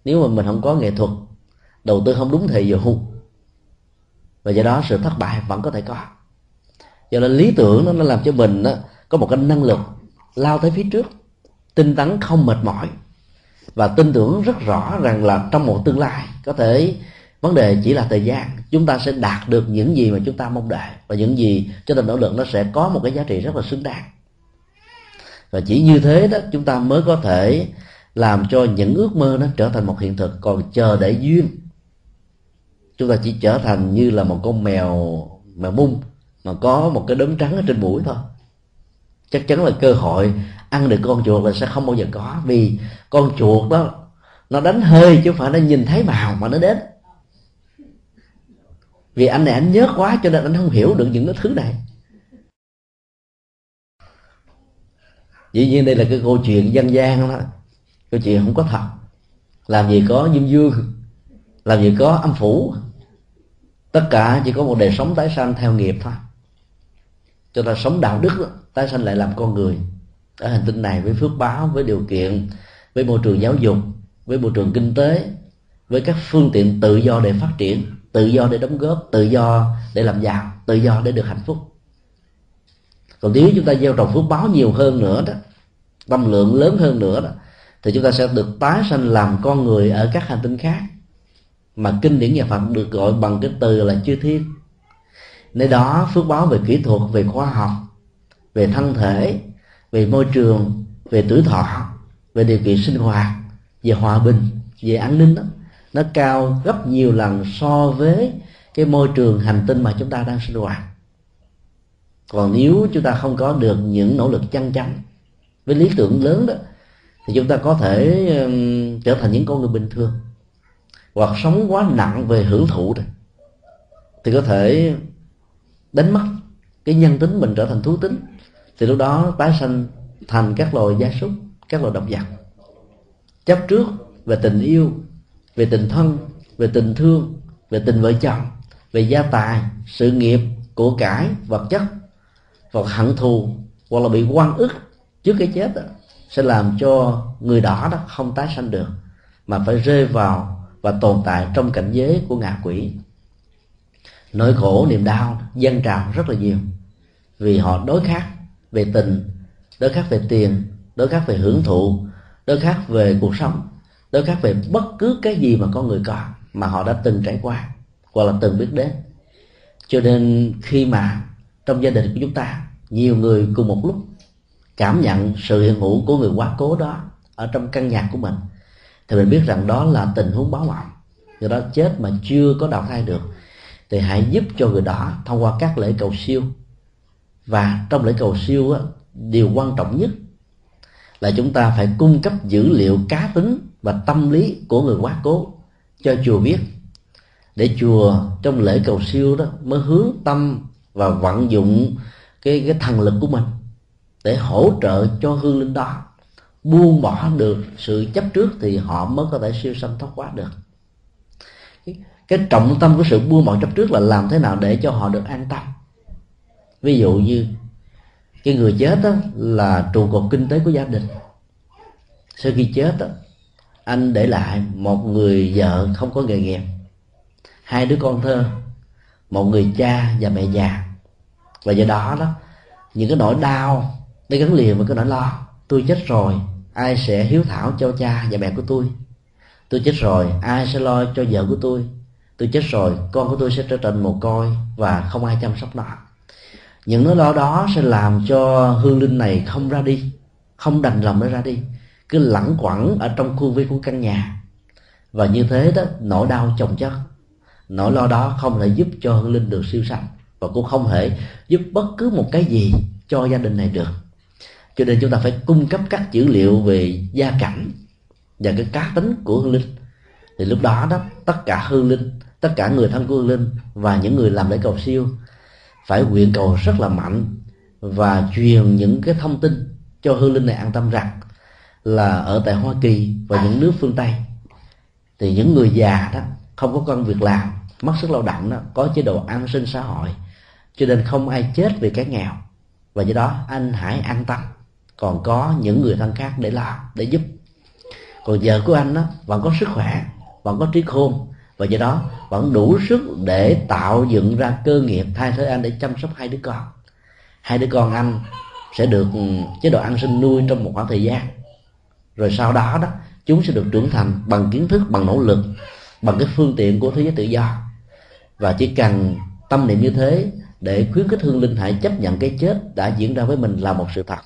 Nếu mà mình không có nghệ thuật đầu tư không đúng thời vụ và do đó sự thất bại vẫn có thể có. Cho nên lý tưởng nó, nó làm cho mình đó, có một cái năng lực lao tới phía trước tinh tấn không mệt mỏi và tin tưởng rất rõ rằng là trong một tương lai có thể vấn đề chỉ là thời gian. Chúng ta sẽ đạt được những gì mà chúng ta mong đợi. Và những gì cho ta nỗ lực nó sẽ có một cái giá trị rất là xứng đáng. Và chỉ như thế đó, chúng ta mới có thể làm cho những ước mơ nó trở thành một hiện thực. Còn chờ để duyên, chúng ta chỉ trở thành như là một con mèo mèo mung mà có một cái đốm trắng ở trên mũi thôi. Chắc chắn là cơ hội ăn được con chuột là sẽ không bao giờ có. Vì con chuột đó, nó đánh hơi chứ không phải nó nhìn thấy màu mà nó đến vì anh này anh nhớ quá cho nên anh không hiểu được những cái thứ này. Dĩ nhiên đây là cái câu chuyện dân gian đó. Câu chuyện không có thật. Làm gì có diêm dương làm gì có âm phủ. Tất cả chỉ có một đời sống tái sanh theo nghiệp thôi. Cho ta sống đạo đức đó, tái sanh lại làm con người. Ở hành tinh này với phước báo với điều kiện với môi trường giáo dục với môi trường kinh tế với các phương tiện tự do để phát triển tự do để đóng góp, tự do để làm giàu, tự do để được hạnh phúc. Còn nếu chúng ta gieo trồng phước báo nhiều hơn nữa đó, tâm lượng lớn hơn nữa đó, thì chúng ta sẽ được tái sanh làm con người ở các hành tinh khác. Mà kinh điển nhà Phật được gọi bằng cái từ là chư thiên. Nơi đó phước báo về kỹ thuật, về khoa học, về thân thể, về môi trường, về tuổi thọ, về điều kiện sinh hoạt, về hòa bình, về an ninh đó nó cao gấp nhiều lần so với cái môi trường hành tinh mà chúng ta đang sinh hoạt. Còn nếu chúng ta không có được những nỗ lực chăn chắn với lý tưởng lớn đó thì chúng ta có thể um, trở thành những con người bình thường. Hoặc sống quá nặng về hưởng thụ rồi thì có thể đánh mất cái nhân tính mình trở thành thú tính. Thì lúc đó tái sanh thành các loài gia súc các loài động vật. Chấp trước về tình yêu về tình thân về tình thương về tình vợ chồng về gia tài sự nghiệp của cải vật chất. Và hận thù hoặc là bị quan ức trước cái chết đó, sẽ làm cho người đỏ đó không tái sanh được mà phải rơi vào và tồn tại trong cảnh giới của ngạ quỷ. Nỗi khổ niềm đau dân trào rất là nhiều vì họ đối khác về tình đối khác về tiền đối khác về hưởng thụ đối khác về cuộc sống đối khác về bất cứ cái gì mà con người có mà họ đã từng trải qua hoặc là từng biết đến. Cho nên khi mà trong gia đình của chúng ta nhiều người cùng một lúc cảm nhận sự hiện hữu của người quá cố đó ở trong căn nhà của mình thì mình biết rằng đó là tình huống báo mộng người đó chết mà chưa có đào thai được thì hãy giúp cho người đó thông qua các lễ cầu siêu. Và trong lễ cầu siêu á, điều quan trọng nhất là chúng ta phải cung cấp dữ liệu cá tính và tâm lý của người quá cố cho chùa biết. Để chùa trong lễ cầu siêu đó mới hướng tâm và vận dụng cái cái thần lực của mình để hỗ trợ cho hương linh đó. Buông bỏ được sự chấp trước thì họ mới có thể siêu sanh thoát quá được. Cái, cái trọng tâm của sự buông bỏ chấp trước là làm thế nào để cho họ được an tâm. Ví dụ như cái người chết đó là trụ cột kinh tế của gia đình. Sau khi chết đó, anh để lại một người vợ không có nghề nghiệp hai đứa con thơ một người cha và mẹ già. Và do đó đó những cái nỗi đau nó gắn liền với cái nỗi lo tôi chết rồi ai sẽ hiếu thảo cho cha và mẹ của tôi? Tôi chết rồi ai sẽ lo cho vợ của tôi? Tôi chết rồi con của tôi sẽ trở thành mồ côi và không ai chăm sóc nó những nỗi lo đó sẽ làm cho hương linh này không ra đi, không đành lòng để ra đi. Cứ lẳng quẩn ở trong khuôn viên của căn nhà. Và như thế đó, nỗi đau chồng chất. Nỗi lo đó không thể giúp cho hương linh được siêu sanh, và cũng không thể giúp bất cứ một cái gì cho gia đình này được. Cho nên chúng ta phải cung cấp các dữ liệu về gia cảnh và cái cá tính của hương linh. Thì lúc đó đó, tất cả hương linh, tất cả người thân của hương linh và những người làm lễ cầu siêu phải nguyện cầu rất là mạnh và truyền những cái thông tin cho hương linh này an tâm rằng là ở tại Hoa Kỳ và những nước phương Tây. Thì những người già đó không có công việc làm mất sức lao động đó có chế độ an sinh xã hội cho nên không ai chết vì cái nghèo. Và do đó anh hãy an tâm còn có những người thân khác để làm để giúp. Còn vợ của anh đó vẫn có sức khỏe vẫn có trí khôn và do đó, vẫn đủ sức để tạo dựng ra cơ nghiệp thay thế anh để chăm sóc hai đứa con. Hai đứa con anh sẽ được ừ, chế độ ăn sinh nuôi trong một khoảng thời gian. Rồi sau đó đó, chúng sẽ được trưởng thành bằng kiến thức, bằng nỗ lực, bằng cái phương tiện của thế giới tự do. Và chỉ cần tâm niệm như thế để khuyến khích hương linh hãy chấp nhận cái chết đã diễn ra với mình là một sự thật,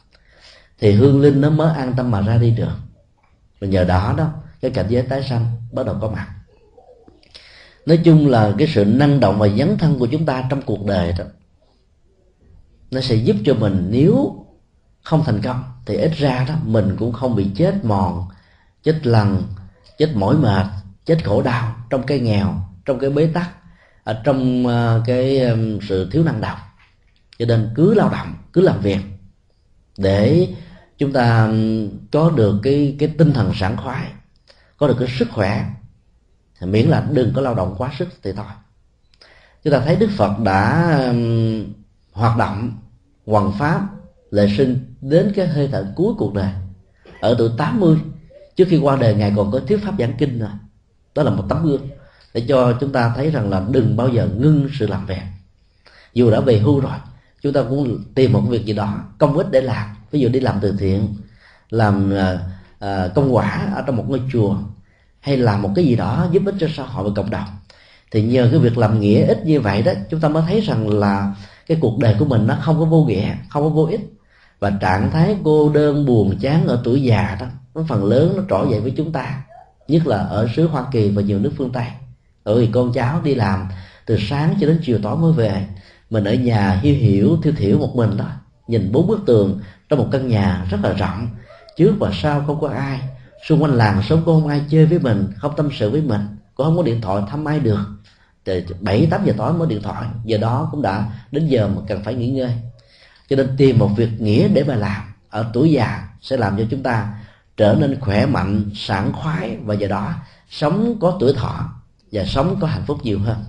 thì hương linh nó mới an tâm mà ra đi được. Và nhờ đó đó, cái cảnh giới tái sanh bắt đầu có mặt nói chung là cái sự năng động và dấn thân của chúng ta trong cuộc đời đó, nó sẽ giúp cho mình nếu không thành công thì ít ra đó, mình cũng không bị chết mòn, chết lần chết mỏi mệt, chết khổ đau trong cái nghèo, trong cái bế tắc, ở trong ờ, cái sự thiếu năng động. Cho nên cứ lao động, cứ làm việc để chúng ta có được cái cái tinh thần sảng khoái, có được cái sức khỏe miễn là đừng có lao động quá sức thì thôi. Chúng ta thấy đức phật đã hoạt động hoằng pháp lệ sinh đến cái hơi thở cuối cuộc đời ở tuổi 80 trước khi qua đời, ngài còn có thuyết pháp giảng kinh rồi đó là một tấm gương để cho chúng ta thấy rằng là đừng bao giờ ngưng sự làm việc. Dù đã về hưu rồi, chúng ta cũng tìm một việc gì đó, công ích để làm. Ví dụ đi làm từ thiện, làm ờ, ờ, công quả ở trong một ngôi chùa hay làm một cái gì đó giúp ích cho xã hội và cộng đồng. Thì nhờ cái việc làm nghĩa ít như vậy đó, chúng ta mới thấy rằng là cái cuộc đời của mình nó không có vô nghĩa, không có vô ích. Và trạng thái cô đơn, buồn, chán ở tuổi già đó, nó phần lớn nó trỗi dậy với chúng ta. Nhất là ở xứ Hoa Kỳ và nhiều nước phương Tây. Bởi vì con cháu đi làm từ sáng cho đến chiều tối mới về. Mình ở nhà hiu hiểu thiêu thiểu một mình đó. Nhìn bốn bức tường trong một căn nhà rất là rộng. Trước và sau không có ai xung quanh làng sống có không ai chơi với mình, không tâm sự với mình, cũng không có điện thoại, thăm ai được. Từ bảy, tám giờ tối mới điện thoại, giờ đó cũng đã đến giờ mà cần phải nghỉ ngơi. Cho nên tìm một việc nghĩa để mà làm, ở tuổi già sẽ làm cho chúng ta trở nên khỏe mạnh, sảng khoái và giờ đó sống có tuổi thọ và sống có hạnh phúc nhiều hơn.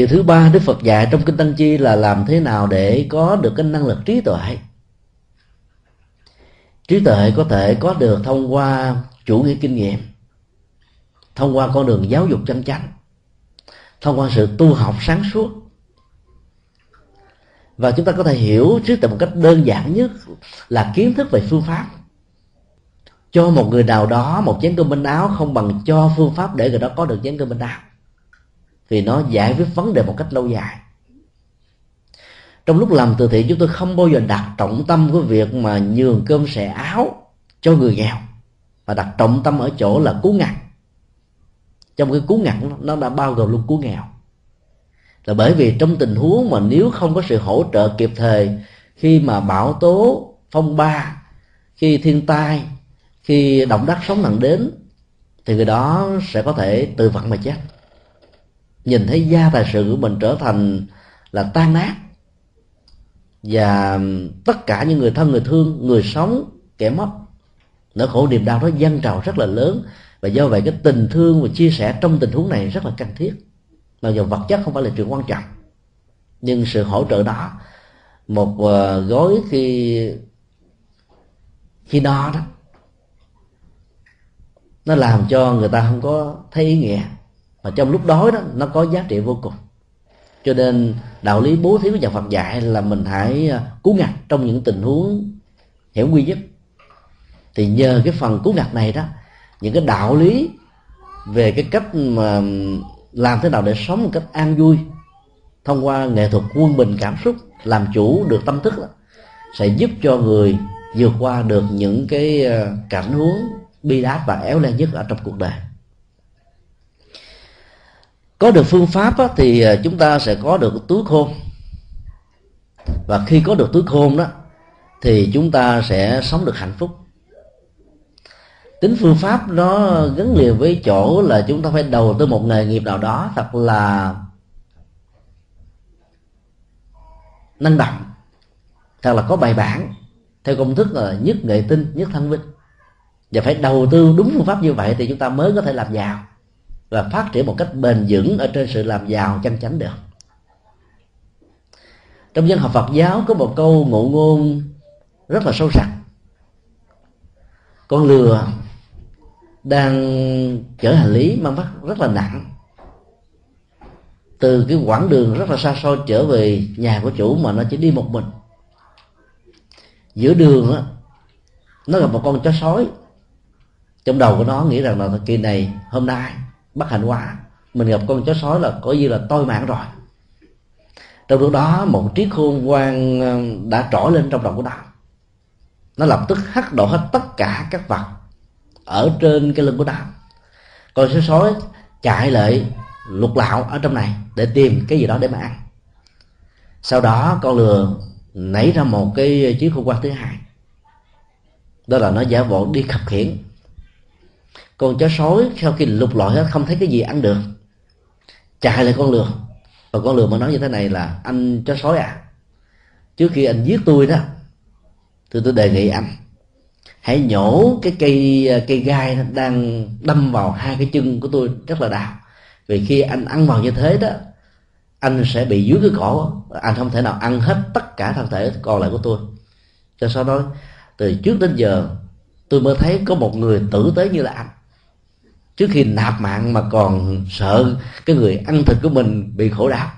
Điều thứ ba đức phật dạy trong kinh tăng chi là làm thế nào để có được cái năng lực trí tuệ. Trí tuệ có thể có được thông qua chủ nghĩa kinh nghiệm, thông qua con đường giáo dục chân chánh, thông qua sự tu học sáng suốt. Và chúng ta có thể hiểu trí tuệ một cách đơn giản nhất là kiến thức về phương pháp. Cho một người nào đó một chén cơm bên áo không bằng cho phương pháp để người đó có được chén cơm bên áo vì nó giải quyết vấn đề một cách lâu dài. Trong lúc làm từ thiện, chúng tôi không bao giờ đặt trọng tâm của việc mà nhường cơm sẻ áo cho người nghèo, mà đặt trọng tâm ở chỗ là cứu ngặt. Trong cái cứu ngặt nó đã bao gồm luôn cứu nghèo. Là bởi vì trong tình huống mà nếu không có sự hỗ trợ kịp thời, khi mà bão tố, phong ba, khi thiên tai, khi động đất sóng nặng đến, thì người đó sẽ có thể tự vận mà chết nhìn thấy gia tài sự của mình trở thành là tan nát. Và tất cả những người thân, người thương, người sống, kẻ mất, nỗi khổ niềm đau đó dâng trào rất là lớn. Và do vậy cái tình thương và chia sẻ trong tình huống này rất là cần thiết. Mặc dù vật chất không phải là chuyện quan trọng, nhưng sự hỗ trợ đó, một ờ, gói khi khi no đó, nó làm cho người ta không có thấy ý nghĩa mà trong lúc đói đó nó có giá trị vô cùng. Cho nên đạo lý bố thí của nhà Phật dạy là mình hãy à, cứu ngặt trong những tình huống hiểm nguy nhất. Thì nhờ cái phần cứu ngặt này đó những cái đạo lý về cái cách mà làm thế nào để sống một cách an vui thông qua nghệ thuật quân bình cảm xúc làm chủ được tâm thức đó, sẽ giúp cho người vượt qua được những cái à, cảnh huống bi đát và éo le nhất ở trong cuộc đời có được phương pháp á, thì à, chúng ta sẽ có được túi khôn. Và khi có được túi khôn đó thì chúng ta sẽ sống được hạnh phúc. Tính phương pháp nó gắn liền với chỗ là chúng ta phải đầu tư một nghề nghiệp nào đó thật là năng động thật là có bài bản theo công thức là nhất nghệ tinh nhất thanh vinh. Và phải đầu tư đúng phương pháp như vậy thì chúng ta mới có thể làm giàu và phát triển một cách bền vững ở trên sự làm giàu chân chánh được. Trong dân học Phật giáo có một câu ngụ ngôn rất là sâu sắc. Con lừa đang chở hành lý mang vác rất là nặng. Từ cái quãng đường rất là xa xôi trở về nhà của chủ mà nó chỉ đi một mình. Giữa đường á, nó gặp một con chó sói. Trong đầu của nó nghĩ rằng là kỳ này, hôm nay bất hạnh quá. Mình gặp con chó sói là coi như là tôi mạng rồi. Trong lúc đó, một triết khôn quan ờ, đã trỗi lên trong đầu của đạo nó lập tức hất đổ hết tất cả các vật ở trên cái lưng của đạo con chó sói chạy lại, lục lạo ở trong này để tìm cái gì đó để mà ăn. Sau đó, con lừa nảy ra một cái chiếc khôn quan thứ hai. Đó là nó giả bộ đi khập khiển con chó sói sau khi lục lọi hết, không thấy cái gì ăn được. Chạy lại con lừa. Và con lừa mà nói như thế này là, anh chó sói à trước khi anh giết tôi đó thì tôi đề nghị anh, hãy nhổ cái cây cây gai đang đâm vào hai cái chân của tôi rất là đau. Vì khi anh ăn vào như thế đó, anh sẽ bị dưới cái cổ, anh không thể nào ăn hết tất cả thân thể còn lại của tôi. Cho sau đó từ trước đến giờ, tôi mới thấy có một người tử tế như là anh trước khi nạp mạng mà còn sợ cái người ăn thịt của mình bị khổ đau.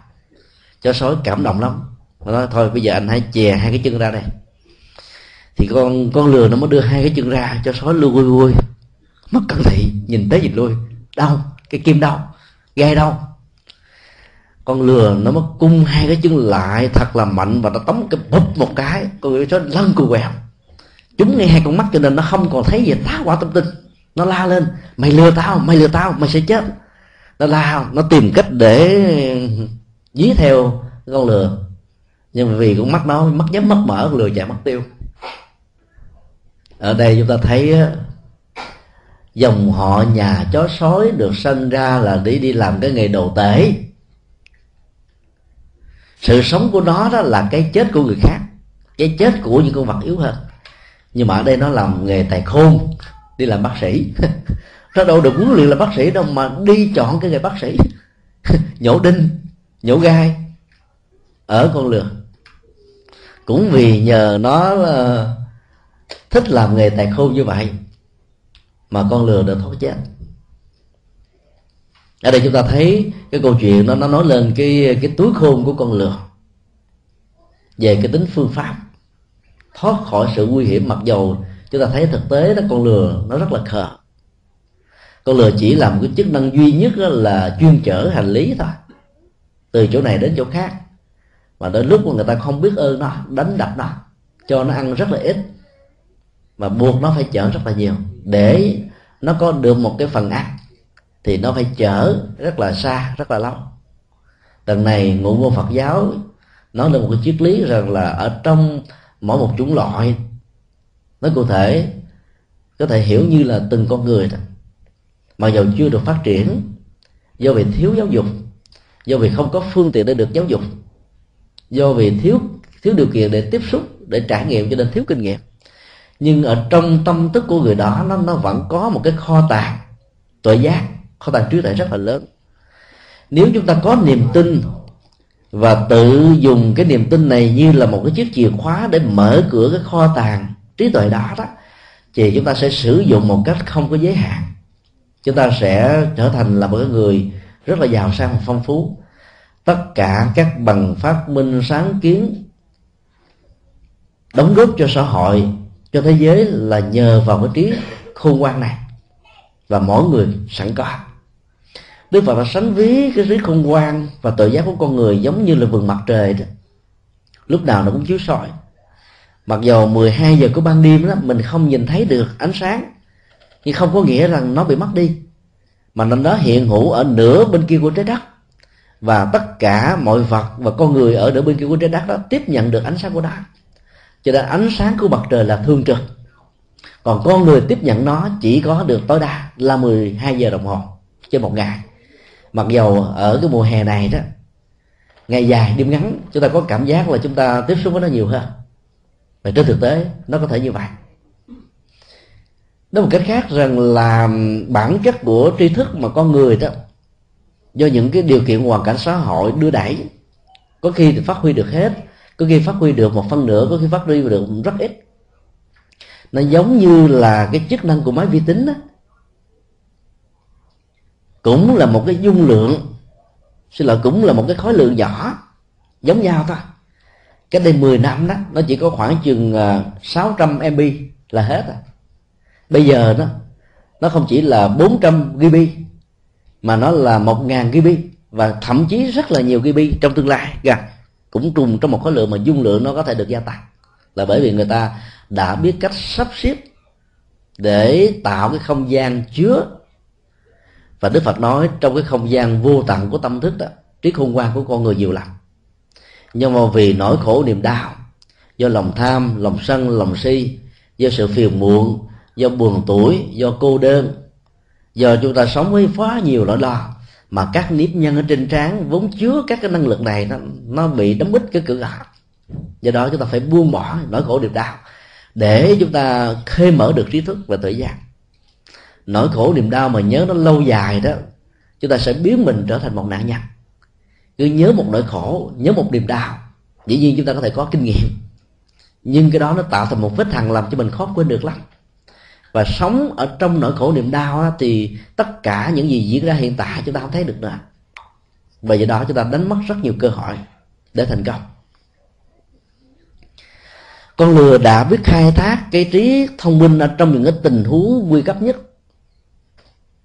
Cho sói cảm động lắm. Nó nói, thôi, bây giờ anh hãy chè hai cái chân ra đây. Thì con con lừa nó mới đưa hai cái chân ra, cho sói lui vui vui. Mất cẩn thị, nhìn tới nhìn lui. Đau, cái kim đau, gai đau. Con lừa nó mới cung hai cái chân lại, thật là mạnh và nó tống cái bụp một cái. Con người sói lăn cù quẹo. Chúng ngay hai con mắt cho nên nó không còn thấy gì, tá quả tâm tinh nó la lên, mày lừa tao, mày lừa tao, mày sẽ chết. Nó la, nó tìm cách để dí theo con lừa. Nhưng vì cũng mắt nó mắt nhắm mắt mở lừa chạy mất tiêu. Ở đây chúng ta thấy dòng họ nhà chó sói được sinh ra là để đi làm cái nghề đồ tể. Sự sống của nó đó là cái chết của người khác, cái chết của những con vật yếu hơn. Nhưng mà ở đây nó làm nghề tài khôn đi làm bác sĩ. Nó đâu được huấn luyện là bác sĩ đâu mà đi chọn cái nghề bác sĩ. Nhổ đinh, nhổ gai, ở con lừa. Cũng vì nhờ nó ờ, thích làm nghề tài khôn như vậy mà con lừa được thoát chết. Ở đây chúng ta thấy cái câu chuyện nó nó nói lên cái cái túi khôn của con lừa về cái tính phương pháp thoát khỏi sự nguy hiểm mặc dầu chúng ta thấy thực tế đó, con lừa nó rất là khờ. Con lừa chỉ làm cái chức năng duy nhất là chuyên chở hành lý thôi. Từ chỗ này đến chỗ khác. Mà đến lúc mà người ta không biết ơn nó, đánh đập nó, cho nó ăn rất là ít, mà buộc nó phải chở rất là nhiều. Để nó có được một cái phần ăn, thì nó phải chở rất là xa, rất là lâu. Lần này ngụ ngôn phật giáo nói lên một cái triết lý rằng là ở trong mỗi một chủng loại nó cụ thể, có thể hiểu như là từng con người đó. Mà dầu chưa được phát triển, do vì thiếu giáo dục, do vì không có phương tiện để được giáo dục, do vì thiếu thiếu điều kiện để tiếp xúc, để trải nghiệm cho nên thiếu kinh nghiệm. Nhưng ở trong tâm thức của người đó, nó nó vẫn có một cái kho tàng tội giác. Kho tàng trí tuệ rất là lớn. Nếu chúng ta có niềm tin và tự dùng cái niềm tin này như là một cái chiếc chìa khóa để mở cửa cái kho tàng trí tuệ đó đó, thì chúng ta sẽ sử dụng một cách không có giới hạn. Chúng ta sẽ trở thành là một cái người rất là giàu sang và phong phú. Tất cả các bằng phát minh sáng kiến đóng góp cho xã hội, cho thế giới là nhờ vào cái trí khôn ngoan này. Và mỗi người sẵn có. Đức Phật đã sánh ví cái trí khôn ngoan và tự giác của con người giống như là vườn mặt trời đó. Lúc nào nó cũng chiếu soi mặc dù 12 giờ của ban đêm đó, mình không nhìn thấy được ánh sáng, nhưng không có nghĩa rằng nó bị mất đi. Mà nó đó hiện hữu ở nửa bên kia của trái đất, và tất cả mọi vật và con người ở nửa bên kia của trái đất đó tiếp nhận được ánh sáng của nó. Cho nên ánh sáng của mặt trời là thương trực. Còn con người tiếp nhận nó chỉ có được tối đa là 12 giờ đồng hồ, trên một ngày. Mặc dầu ở cái mùa hè này đó, ngày dài đêm ngắn, chúng ta có cảm giác là chúng ta tiếp xúc với nó nhiều hơn và trên thực tế, nó có thể như vậy. Nói một cách khác rằng là bản chất của tri thức mà con người đó, do những cái điều kiện hoàn cảnh xã hội đưa đẩy, có khi thì phát huy được hết, có khi phát huy được một phân nửa có khi phát huy được rất ít. Nó giống như là cái chức năng của máy vi tính đó cũng là một cái dung lượng, xin lỗi, cũng là một cái khối lượng nhỏ, giống nhau thôi cái đây 10 năm đó, nó chỉ có khoảng chừng à, 600 MB là hết rồi bây giờ đó, nó không chỉ là 400 GB mà nó là 1.000 GB và thậm chí rất là nhiều GB trong tương lai gần cũng trùng trong một khối lượng mà dung lượng nó có thể được gia tăng. Là bởi vì người ta đã biết cách sắp xếp để tạo cái không gian chứa. Và Đức Phật nói trong cái không gian vô tận của tâm thức đó trí khôn ngoan của con người nhiều lắm nhưng mà vì nỗi khổ niềm đau, do lòng tham, lòng sân, lòng si, do sự phiền muộn, do buồn tuổi, do cô đơn, do chúng ta sống với quá nhiều nỗi lo, mà các nếp nhân ở trên trán vốn chứa các cái năng lực này nó nó bị đóng bít cái cửa ngõ. Do đó chúng ta phải buông bỏ nỗi khổ niềm đau để chúng ta khơi mở được trí thức và tự giác nỗi khổ niềm đau mà nhớ nó lâu dài đó, chúng ta sẽ biến mình trở thành một nạn nhân cứ nhớ một nỗi khổ nhớ một niềm đau. Dĩ nhiên chúng ta có thể có kinh nghiệm. Nhưng cái đó nó tạo thành một vết thằng làm cho mình khó quên được lắm. Và sống ở trong nỗi khổ niềm đau á, thì tất cả những gì diễn ra hiện tại chúng ta không thấy được nữa. Và do đó chúng ta đánh mất rất nhiều cơ hội để thành công. Con lừa đã biết khai thác cái trí thông minh ở trong những cái tình huống nguy cấp nhất.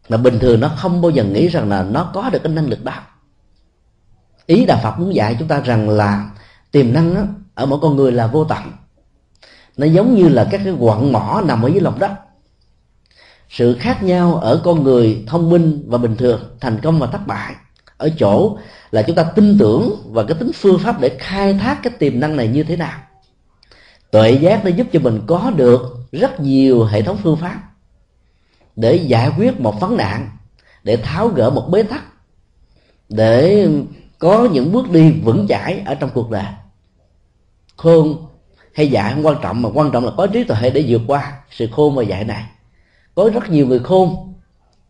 Mà bình thường nó không bao giờ nghĩ rằng là nó có được cái năng lực đó ý đạo phật muốn dạy chúng ta rằng là tiềm năng đó, ở mỗi con người là vô tận. Nó giống như là các cái quặng mỏ nằm ở dưới lòng đất. Sự khác nhau ở con người thông minh và bình thường thành công và thất bại. Ở chỗ là chúng ta tin tưởng và cái tính phương pháp để khai thác cái tiềm năng này như thế nào. Tuệ giác nó giúp cho mình có được rất nhiều hệ thống phương pháp để giải quyết một vấn nạn để tháo gỡ một bế tắc để có những bước đi vững chãi ở trong cuộc đời. Khôn hay dạy không quan trọng, mà quan trọng là có trí tuệ để vượt qua sự khôn và dạy này. Có rất nhiều người khôn,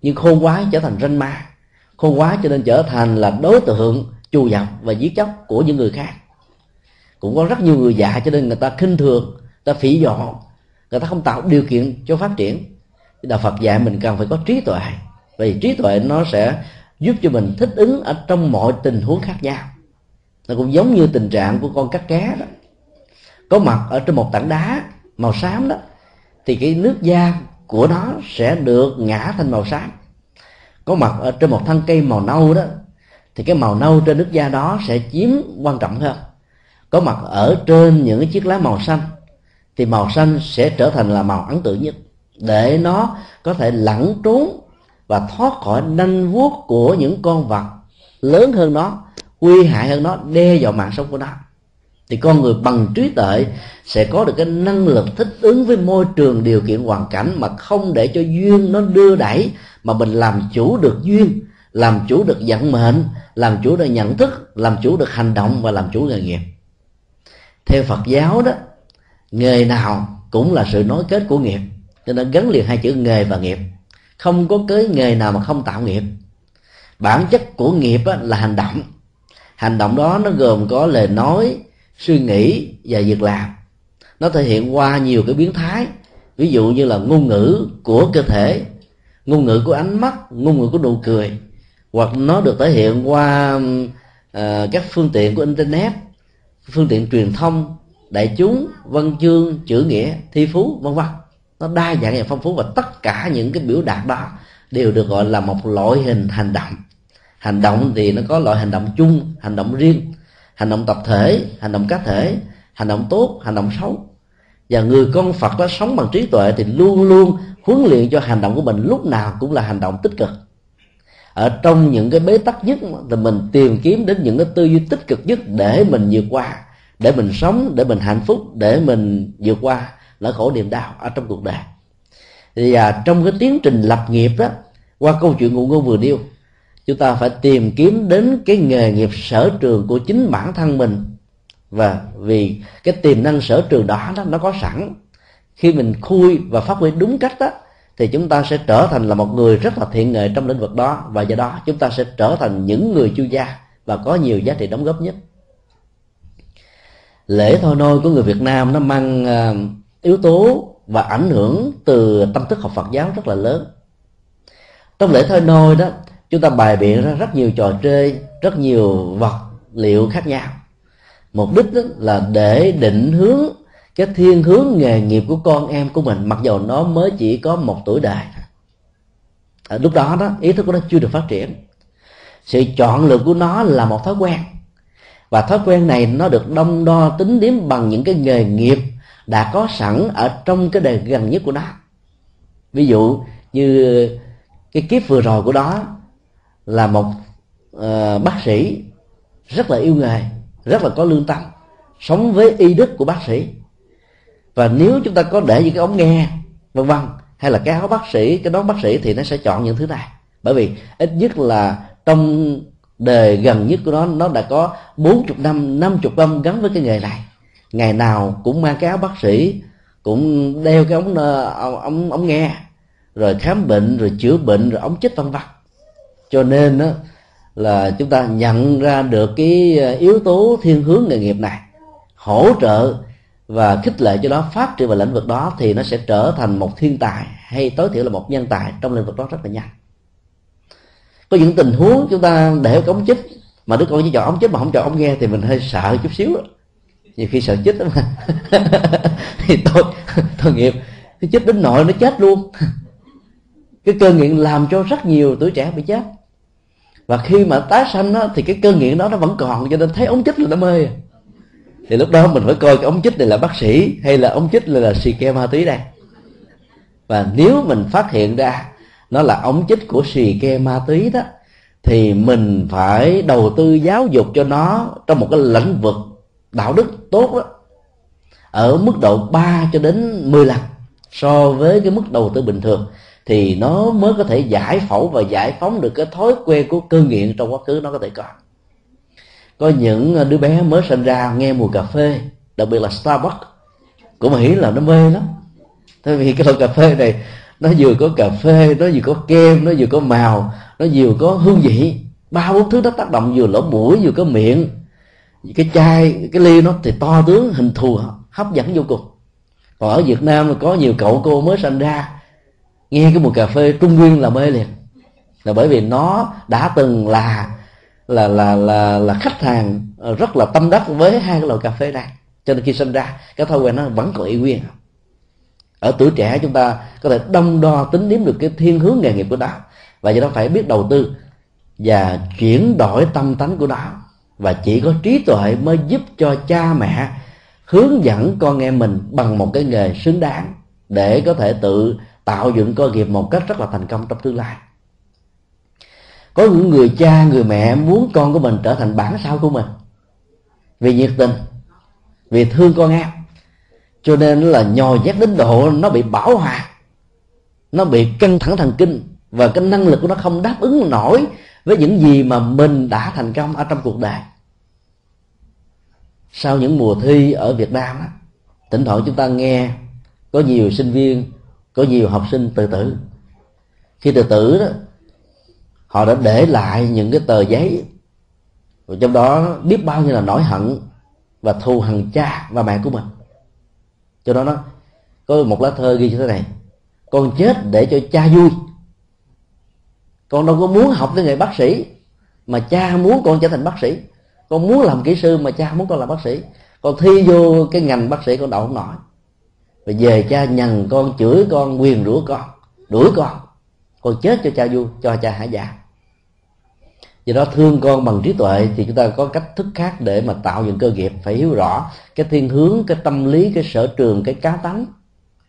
nhưng khôn quá trở thành ranh ma. Khôn quá cho nên trở thành là đối tượng chù dập và giết chóc của những người khác. Cũng có rất nhiều người già cho nên người ta khinh thường, người ta phỉ dọ người ta không tạo điều kiện cho phát triển. Đạo phật dạy mình cần phải có trí tuệ. Vì trí tuệ nó sẽ giúp cho mình thích ứng ở trong mọi tình huống khác nhau. Nó cũng giống như tình trạng của con cắt cá đó. Có mặt ở trên một tảng đá màu xám đó, thì cái nước da của nó sẽ được ngã thành màu xám. Có mặt ở trên một thân cây màu nâu đó, thì cái màu nâu trên nước da đó sẽ chiếm quan trọng hơn. Có mặt ở trên những cái chiếc lá màu xanh, thì màu xanh sẽ trở thành là màu ấn tượng nhất, để nó có thể lẩn trốn và thoát khỏi nanh vuốt của những con vật lớn hơn nó, nguy hại hơn nó, đe dọa mạng sống của nó. Thì con người bằng trí tuệ sẽ có được cái năng lực thích ứng với môi trường điều kiện hoàn cảnh mà không để cho duyên nó đưa đẩy, mà mình làm chủ được duyên, làm chủ được vận mệnh, làm chủ được nhận thức, làm chủ được hành động và làm chủ nghề nghiệp. Theo phật giáo đó, nghề nào cũng là sự nối kết của nghiệp, cho nên gắn liền hai chữ nghề và nghiệp không có cái nghề nào mà không tạo nghiệp. Bản chất của nghiệp là hành động. Hành động đó nó gồm có lời nói suy nghĩ và việc làm. Nó thể hiện qua nhiều cái biến thái. Ví dụ như là ngôn ngữ của cơ thể ngôn ngữ của ánh mắt ngôn ngữ của nụ cười. Hoặc nó được thể hiện qua uh, các phương tiện của internet phương tiện truyền thông đại chúng văn chương chữ nghĩa thi phú vân vân nó đa dạng và phong phú và tất cả những cái biểu đạt đó đều được gọi là một loại hình hành động. Hành động thì nó có loại hành động chung, hành động riêng, hành động tập thể, hành động cá thể, hành động tốt, hành động xấu. Và người con phật đó sống bằng trí tuệ thì luôn luôn huấn luyện cho hành động của mình lúc nào cũng là hành động tích cực. Ở trong những cái bế tắc nhất thì mình tìm kiếm đến những cái tư duy tích cực nhất để mình vượt qua, để mình sống, để mình hạnh phúc, để mình vượt qua nỗi khổ niềm đau ở trong cuộc đời. Thì à, trong cái tiến trình lập nghiệp đó qua câu chuyện ngụ ngôn vừa nêu chúng ta phải tìm kiếm đến cái nghề nghiệp sở trường của chính bản thân mình. Và vì cái tiềm năng sở trường đó, đó nó có sẵn. Khi mình khui và phát huy đúng cách đó thì chúng ta sẽ trở thành là một người rất là thiện nghệ trong lĩnh vực đó. Và do đó chúng ta sẽ trở thành những người chuyên gia và có nhiều giá trị đóng góp nhất. Lễ thôi nôi của người Việt Nam nó mang à, yếu tố và ảnh hưởng từ tâm thức học Phật giáo rất là lớn. Trong lễ thôi nôi đó, chúng ta bày biện ra rất nhiều trò chơi, rất nhiều vật liệu khác nhau. Mục đích đó là để định hướng cái thiên hướng nghề nghiệp của con em của mình, mặc dù nó mới chỉ có một tuổi đời ở à, lúc đó đó, ý thức của nó chưa được phát triển. Sự chọn lựa của nó là một thói quen. Và thói quen này nó được đông đo tính điểm bằng những cái nghề nghiệp đã có sẵn ở trong cái đời gần nhất của nó. Ví dụ như cái kiếp vừa rồi của đó là một uh, bác sĩ rất là yêu nghề rất là có lương tâm sống với y đức của bác sĩ. Và nếu chúng ta có để những cái ống nghe vân vân hay là cái áo bác sĩ cái nón bác sĩ thì nó sẽ chọn những thứ này. Bởi vì ít nhất là trong đời gần nhất của nó nó đã có 40 năm 50 năm gắn với cái nghề này ngày nào cũng mang cái áo bác sĩ, cũng đeo cái ống ờ, ống ống ống nghe, rồi khám bệnh, rồi chữa bệnh, rồi ống chích vân vân cho nên đó là chúng ta nhận ra được cái ờ, yếu tố thiên hướng nghề nghiệp này, hỗ trợ và khích lệ cho nó phát triển vào lĩnh vực đó thì nó sẽ trở thành một thiên tài hay tối thiểu là một nhân tài trong lĩnh vực đó rất là nhanh có những tình huống chúng ta để ống chích mà đứa con chỉ chọn ống chích mà không chọn ống nghe thì mình hơi sợ chút xíu đó nhiều khi sợ chích lắm mà. Thì tôi tôi nghiệp. Cái chích đến nội nó chết luôn. Cái cơn nghiện làm cho rất nhiều tuổi trẻ bị chết. Và khi mà tái sanh đó, thì cái cơn nghiện đó nó vẫn còn cho nên thấy ống chích là nó mê. Thì lúc đó mình phải coi cái ống chích này là bác sĩ hay là ống chích này là xì ke ma túy đây. Và nếu mình phát hiện ra nó là ống chích của xì ke ma túy đó thì mình phải đầu tư giáo dục cho nó trong một cái lĩnh vực đạo đức tốt đó ở mức độ 3 cho đến 10 lần so với cái mức đầu tư bình thường, thì nó mới có thể giải phẫu và giải phóng được cái thói quen của cơn nghiện trong quá khứ nó có thể có. Có những đứa bé mới sinh ra nghe mùi cà phê, đặc biệt là Starbucks của Mỹ là nó mê lắm. Tại vì cái loại cà phê này, nó vừa có cà phê, nó vừa có kem, nó vừa có màu, nó vừa có hương vị, ba bốn thứ nó tác động vừa lỗ mũi, vừa có miệng cái chai, cái ly nó thì to tướng, hình thù hấp dẫn vô cùng. Còn ở Việt Nam có nhiều cậu cô mới sinh ra. Nghe cái mùi cà phê trung nguyên là mê liền. Là bởi vì nó đã từng là là là là là khách hàng ờ, rất là tâm đắc với hai cái loại cà phê này. Cho nên khi sinh ra, cái thói quen nó vẫn còn y nguyên. Ở tuổi trẻ chúng ta có thể đông đo tính điểm được cái thiên hướng nghề nghiệp của đó và do đó phải biết đầu tư và chuyển đổi tâm tánh của đó và chỉ có trí tuệ mới giúp cho cha mẹ hướng dẫn con em mình bằng một cái nghề xứng đáng để có thể tự tạo dựng cơ nghiệp một cách rất là thành công trong tương lai. Có những người cha, người mẹ muốn con của mình trở thành bản sao của mình vì nhiệt tình, vì thương con em. Cho nên là nhồi nhét đến độ nó bị bảo hòa, nó bị căng thẳng thần kinh và cái năng lực của nó không đáp ứng nổi với những gì mà mình đã thành công ở trong cuộc đời. Sau những mùa thi ở Việt Nam á, thỉnh thoảng chúng ta nghe có nhiều sinh viên có nhiều học sinh tự tử. Khi tự tử đó họ đã để lại những cái tờ giấy và trong đó biết bao nhiêu là nỗi hận và thù hằn cha và mẹ của mình. Cho đó nó có một lá thơ ghi như thế này con chết để cho cha vui con đâu có muốn học cái nghề bác sĩ, mà cha muốn con trở thành bác sĩ. Con muốn làm kỹ sư, mà cha muốn con làm bác sĩ. Con thi vô cái ngành bác sĩ, con đậu không nổi. Rồi về cha nhằn con, chửi con quyền rủa con, đuổi con. Con chết cho cha vui, cho cha hả dạ. Do đó thương con bằng trí tuệ thì chúng ta có cách thức khác để mà tạo những cơ nghiệp, phải hiểu rõ cái thiên hướng, cái tâm lý, cái sở trường, cái cá tánh,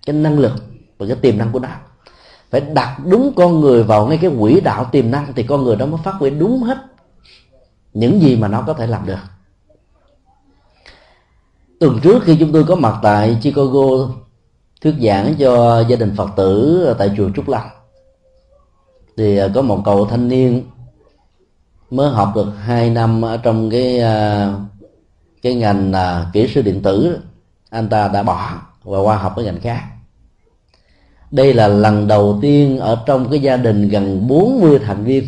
cái năng lực và cái tiềm năng của nó phải đặt đúng con người vào ngay cái quỹ đạo tiềm năng thì con người đó mới phát huy đúng hết những gì mà nó có thể làm được. Tuần trước khi chúng tôi có mặt tại Chicago, thuyết giảng cho gia đình Phật tử tại chùa Trúc Lâm, thì à, có một cậu thanh niên mới học được hai năm ở trong cái à, cái ngành à, kỹ sư điện tử anh ta đã bỏ và qua học cái ngành khác đây là lần đầu tiên ở trong cái gia đình gần 40 thành viên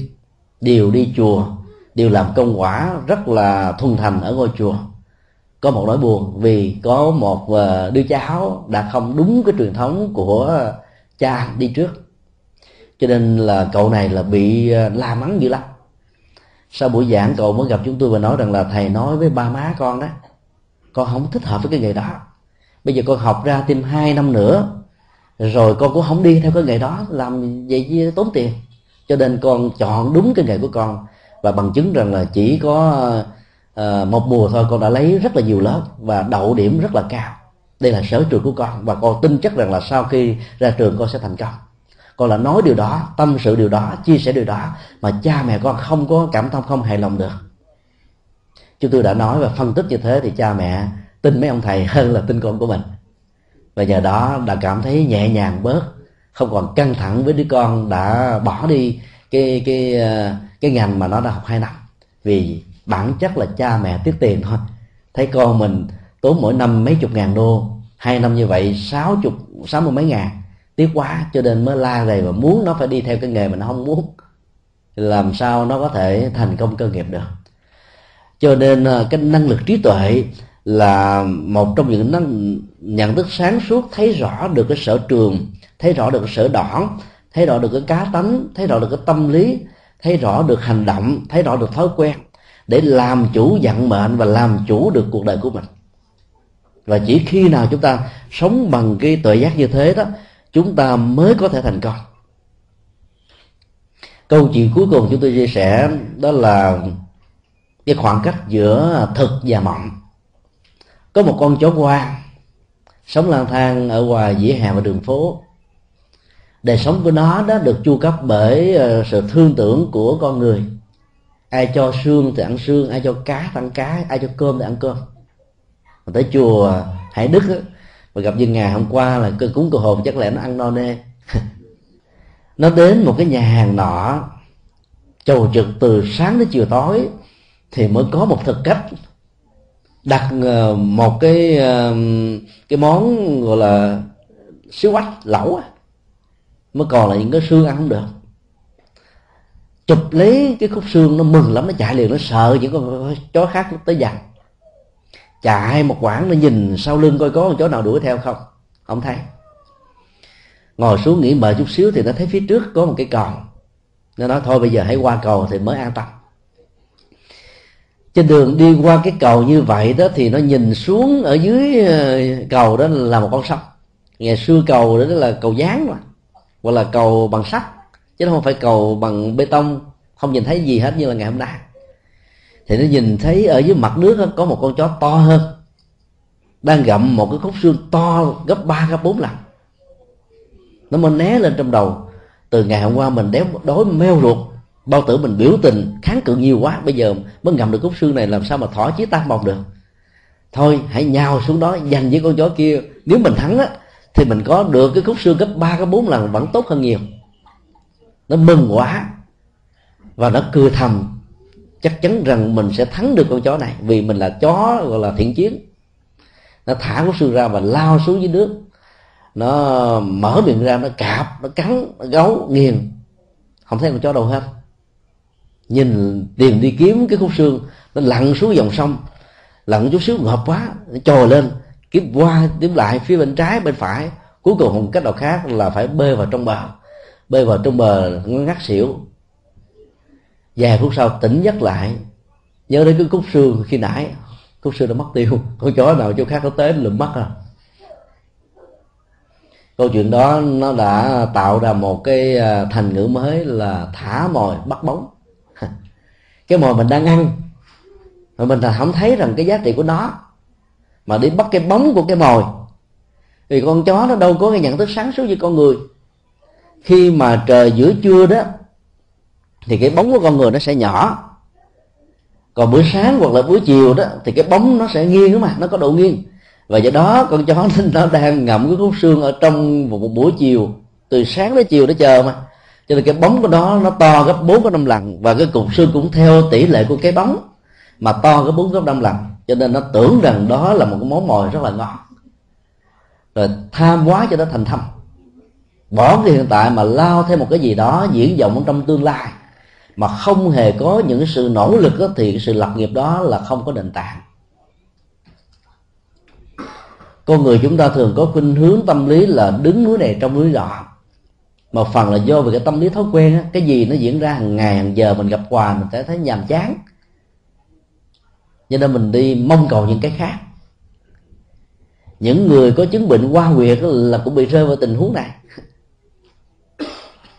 đều đi chùa, đều làm công quả rất là thuần thành ở ngôi chùa. Có một nỗi buồn vì có một ờ, đứa cháu đã không đúng cái truyền thống của cha đi trước. Cho nên là cậu này là bị ờ, la mắng dữ lắm. Sau buổi giảng, cậu mới gặp chúng tôi và nói rằng là, thầy nói với ba má con đó, con không thích hợp với cái nghề đó. Bây giờ con học ra thêm hai năm nữa rồi con cũng không đi theo cái nghề đó làm vậy chứ tốn tiền. Cho nên con chọn đúng cái nghề của con. Và bằng chứng rằng là chỉ có uh, một mùa thôi con đã lấy rất là nhiều lớp và đậu điểm rất là cao. Đây là sở trường của con và con tin chắc rằng là sau khi ra trường con sẽ thành công. Con là nói điều đó tâm sự điều đó chia sẻ điều đó mà cha mẹ con không có cảm thông không hài lòng được. Chúng tôi đã nói và phân tích như thế thì cha mẹ tin mấy ông thầy hơn là tin con của mình và nhờ đó đã cảm thấy nhẹ nhàng bớt, không còn căng thẳng với đứa con đã bỏ đi cái cái ờ, cái ngành mà nó đã học hai năm. Vì bản chất là cha mẹ tiết tiền thôi. Thấy con mình tốn mỗi năm mấy chục ngàn đô, hai năm như vậy sáu chục, sáu mươi mấy ngàn. Tiếc quá, cho nên mới la rầy và muốn nó phải đi theo cái nghề mà nó không muốn. Làm sao nó có thể thành công cơ nghiệp được. Cho nên ờ, cái năng lực trí tuệ là một trong những năng nhận thức sáng suốt, thấy rõ được cái sở trường, thấy rõ được cái sở đỏ thấy rõ được cái cá tánh, thấy rõ được cái tâm lý, thấy rõ được hành động, thấy rõ được thói quen để làm chủ vận mệnh và làm chủ được cuộc đời của mình. Và chỉ khi nào chúng ta sống bằng cái tuệ giác như thế đó, chúng ta mới có thể thành công. Câu chuyện cuối cùng chúng tôi chia sẻ đó là cái khoảng cách giữa thực và mộng. Có một con chó hoang sống lang thang ở ngoài dĩa hè và đường phố. Đời sống của nó đó được chu cấp bởi ờ, sự thương tưởng của con người. Ai cho xương thì ăn xương ai cho cá thì ăn cá ai cho cơm thì ăn cơm. Mà tới chùa hải đức á, mà gặp như ngày hôm qua là cơ cúng cơ hồn chắc lẽ nó ăn no nê. Nó đến một cái nhà hàng nọ chầu trực từ sáng đến chiều tối thì mới có một thực cách đặt ờ, một cái ờ, cái món gọi là xíu quách lẩu mới còn là những cái xương ăn không được. Chụp lấy cái khúc xương nó mừng lắm nó chạy liền nó sợ những con chó khác nó tới giặt, chạy một quãng nó nhìn sau lưng coi có con chó nào đuổi theo không? Không thấy. Ngồi xuống nghỉ mệt chút xíu thì nó thấy phía trước có một cái cầu nó nói thôi bây giờ hãy qua cầu thì mới an tâm trên đường đi qua cái cầu như vậy đó thì nó nhìn xuống ở dưới ờ, cầu đó là một con sông. Ngày xưa cầu đó là cầu dáng mà hoặc là cầu bằng sắt, chứ không phải cầu bằng bê tông, không nhìn thấy gì hết như là ngày hôm nay. Thì nó nhìn thấy ở dưới mặt nước có một con chó to hơn, đang gặm một cái khúc xương to gấp ba, gấp bốn lần. Nó mới né lên trong đầu, từ ngày hôm qua mình đéo, đói meo ruột bao tử mình biểu tình, kháng cự nhiều quá, bây giờ mới ngậm được khúc xương này, làm sao mà thỏa chí tan bồng được? Thôi, hãy nhào xuống đó, giành với con chó kia. Nếu mình thắng á, thì mình có được cái khúc xương gấp ba, gấp bốn lần, vẫn tốt hơn nhiều. Nó mừng quá. Và nó cười thầm. Chắc chắn rằng mình sẽ thắng được con chó này, vì mình là chó, gọi là thiện chiến. Nó thả khúc xương ra và lao xuống dưới nước. Nó mở miệng ra, nó cạp, nó cắn, nó gấu, nghiền. Không thấy con chó đâu hết nhìn tìm đi kiếm cái khúc xương, nó lặn xuống dòng sông. Lặn chút xíu, ngợp quá, nó trồi lên. Kiếm qua, kiếm lại, phía bên trái, bên phải. Cuối cùng một cách nào khác là phải bơi vào trong bờ. Bơi vào trong bờ nó ngắt xỉu. Vài phút sau, tỉnh giấc lại. Nhớ đến cái khúc xương khi nãy. Khúc xương đã mất tiêu. Con chó nào, chỗ khác nó tới lượm mất à. Câu chuyện đó, nó đã tạo ra một cái à, thành ngữ mới là thả mồi, bắt bóng cái mồi mình đang ăn. Mà mình là không thấy rằng cái giá trị của nó. Mà đi bắt cái bóng của cái mồi. Thì con chó nó đâu có cái nhận thức sáng suốt như con người. Khi mà trời giữa trưa đó thì cái bóng của con người nó sẽ nhỏ. Còn buổi sáng hoặc là buổi chiều đó thì cái bóng nó sẽ nghiêng mà nó có độ nghiêng. Và do đó con chó nó đang ngậm cái khúc xương ở trong một, buổi chiều từ sáng đến chiều nó chờ mà cho nên cái bóng của nó nó to gấp bốn gấp năm lần và cái cục xương cũng theo tỷ lệ của cái bóng mà to gấp bốn gấp năm lần. Cho nên nó tưởng rằng đó là một cái món mồi rất là ngon. Rồi tham quá cho nó thành thâm. Bỏ cái hiện tại mà lao theo một cái gì đó diễn vọng trong tương lai mà không hề có những sự nỗ lực đó, thì sự lập nghiệp đó là không có nền tảng. Con người chúng ta thường có khuynh hướng tâm lý là đứng núi này trong núi nọ một phần là do về cái tâm lý thói quen á, cái gì nó diễn ra hàng ngày hàng giờ mình gặp quà mình sẽ thấy nhàm chán. Cho nên mình đi mong cầu những cái khác. Những người có chứng bệnh qua huyệt là cũng bị rơi vào tình huống này.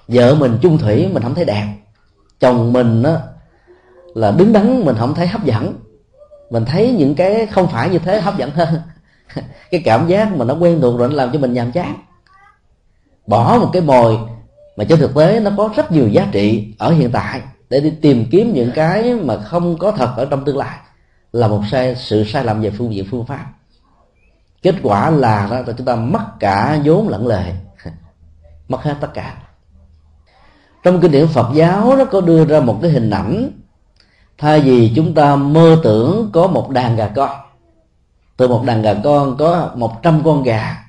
Vợ mình chung thủy mình không thấy đẹp. Chồng mình á là đứng đắn mình không thấy hấp dẫn. Mình thấy những cái không phải như thế hấp dẫn hơn. Cái cảm giác mà nó quen thuộc rồi nó làm cho mình nhàm chán bỏ một cái mồi mà trên thực tế nó có rất nhiều giá trị ở hiện tại để đi tìm kiếm những cái mà không có thật ở trong tương lai, là một sai, sự sai lầm về phương diện phương pháp. Kết quả là đó chúng ta mất cả vốn lẫn lệ mất hết tất cả. Trong kinh điển Phật giáo nó có đưa ra một cái hình ảnh thay vì chúng ta mơ tưởng có một đàn gà con. Từ một đàn gà con có một trăm con gà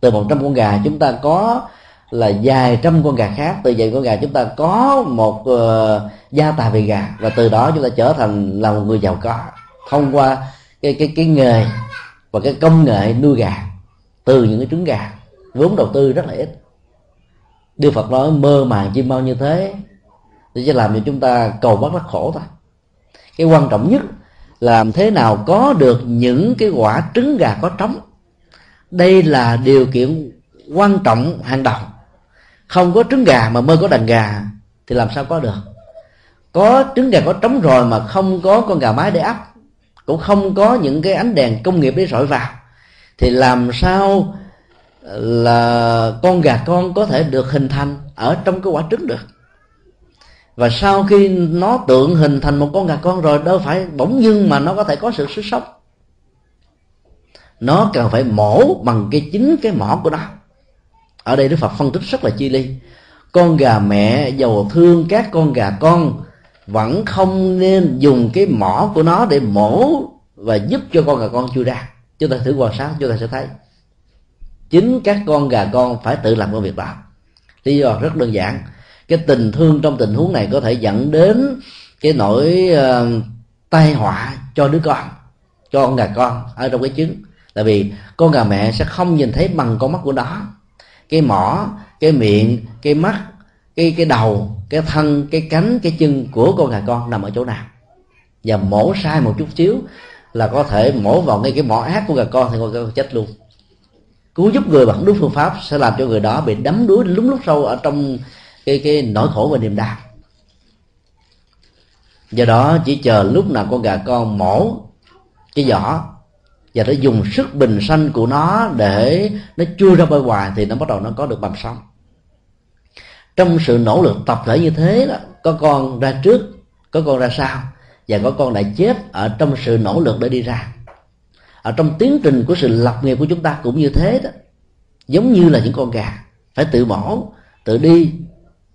từ một trăm con gà chúng ta có là vài trăm con gà khác. Từ vậy con gà chúng ta có một uh, gia tài về gà. Và từ đó chúng ta trở thành là một người giàu có. Thông qua cái cái cái nghề và cái công nghệ nuôi gà từ những cái trứng gà vốn đầu tư rất là ít. Đức Phật nói mơ màng chim bao như thế để sẽ làm cho chúng ta cầu bắt rất khổ thôi. Cái quan trọng nhất là làm thế nào có được những cái quả trứng gà có trống đây là điều kiện quan trọng hàng đầu. Không có trứng gà mà mơ có đàn gà thì làm sao có được. Có trứng gà có trống rồi mà không có con gà mái để ấp, cũng không có những cái ánh đèn công nghiệp để rọi vào, thì làm sao, là con gà con có thể được hình thành ở trong cái quả trứng được? Và sau khi nó tượng hình thành một con gà con rồi, đâu phải bỗng dưng mà nó có thể có sự sức sống nó cần phải mổ bằng cái chính cái mỏ của nó. Ở đây đức phật phân tích rất là chi ly con gà mẹ giàu thương các con gà con vẫn không nên dùng cái mỏ của nó để mổ và giúp cho con gà con chui ra. Chúng ta thử quan sát chúng ta sẽ thấy. Chính các con gà con phải tự làm công việc đó. Lý do rất đơn giản. Cái tình thương trong tình huống này có thể dẫn đến cái nỗi uh, tai họa cho đứa con cho con gà con ở trong cái trứng tại vì con gà mẹ sẽ không nhìn thấy bằng con mắt của nó. Cái mỏ, cái miệng, cái mắt, cái cái đầu, cái thân, cái cánh, cái chân của con gà con nằm ở chỗ nào. Và mổ sai một chút xíu là có thể mổ vào ngay cái mỏ ác của gà con thì con gà con chết luôn. Cứu giúp người bằng đúng phương pháp sẽ làm cho người đó bị đắm đuối lúng lúc sâu ở trong cái cái nỗi khổ và niềm đau. Do đó chỉ chờ lúc nào con gà con mổ, cái vỏ và nó dùng sức bình sanh của nó để nó chui ra bên ngoài thì nó bắt đầu nó có được bằng sống trong sự nỗ lực tập thể như thế đó, có con ra trước, có con ra sau, và có con lại chết ở trong sự nỗ lực để đi ra. Ở trong tiến trình của sự lập nghiệp của chúng ta cũng như thế đó, giống như là những con gà, phải tự mổ, tự đi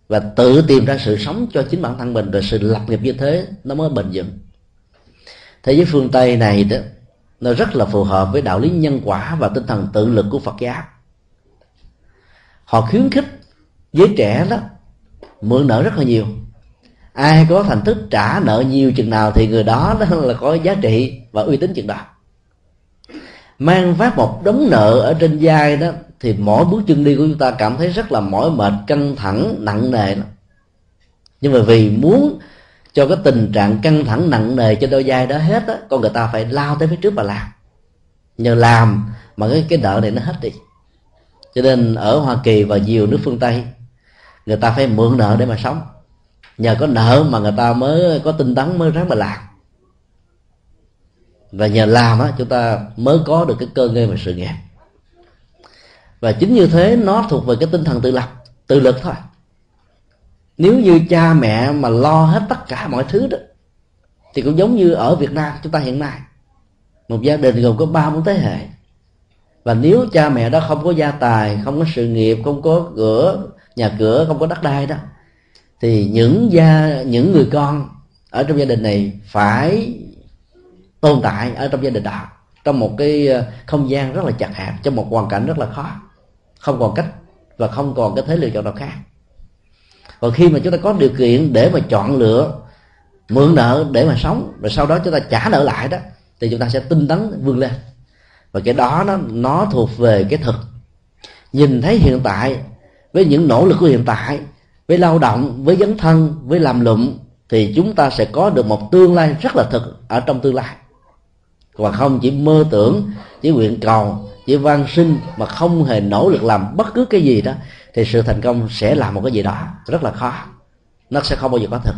và tự tìm ra sự sống cho chính bản thân mình. Rồi sự lập nghiệp như thế nó mới bền vững. Thế giới phương tây này đó nó rất là phù hợp với đạo lý nhân quả và tinh thần tự lực của phật giáo. Họ khuyến khích giới trẻ đó mượn nợ rất là nhiều. Ai có thành tích trả nợ nhiều chừng nào thì người đó, đó là có giá trị và uy tín chừng đó. Mang vác một đống nợ ở trên vai đó thì mỗi bước chân đi của chúng ta cảm thấy rất là mỏi mệt căng thẳng nặng nề đó. nhưng mà vì muốn cho cái tình trạng căng thẳng nặng nề trên đôi vai đó hết á, con người ta phải lao tới phía trước và làm. Nhờ làm mà cái cái nợ này nó hết đi. Cho nên ở hoa kỳ và nhiều nước phương tây, người ta phải mượn nợ để mà sống. Nhờ có nợ mà người ta mới có tinh tấn, mới ráng mà làm. Và nhờ làm á, chúng ta mới có được cái cơ ngơi và sự nghiệp. Và chính như thế, nó thuộc về cái tinh thần tự lập, tự lực thôi nếu như cha mẹ mà lo hết tất cả mọi thứ đó, thì cũng giống như ở Việt Nam chúng ta hiện nay. Một gia đình gồm có ba bốn thế hệ. Và nếu cha mẹ đó không có gia tài, không có sự nghiệp, không có cửa, nhà cửa, không có đất đai đó, thì những gia, những người con ở trong gia đình này phải tồn tại ở trong gia đình đó, trong một cái ờ, không gian rất là chặt hẹp, trong một hoàn cảnh rất là khó, không còn cách và không còn cái thế lựa chọn nào khác còn khi mà chúng ta có điều kiện để mà chọn lựa, mượn nợ để mà sống, rồi sau đó chúng ta trả nợ lại đó, thì chúng ta sẽ tinh tấn vươn lên. Và cái đó nó nó thuộc về cái thực. Nhìn thấy hiện tại với những nỗ lực của hiện tại, với lao động, với dấn thân, với làm lụm, thì chúng ta sẽ có được một tương lai rất là thực ở trong tương lai. Và không chỉ mơ tưởng, chỉ nguyện cầu, chỉ van sinh mà không hề nỗ lực làm bất cứ cái gì đó thì sự thành công sẽ là một cái gì đó rất là khó. Nó sẽ không bao giờ có thực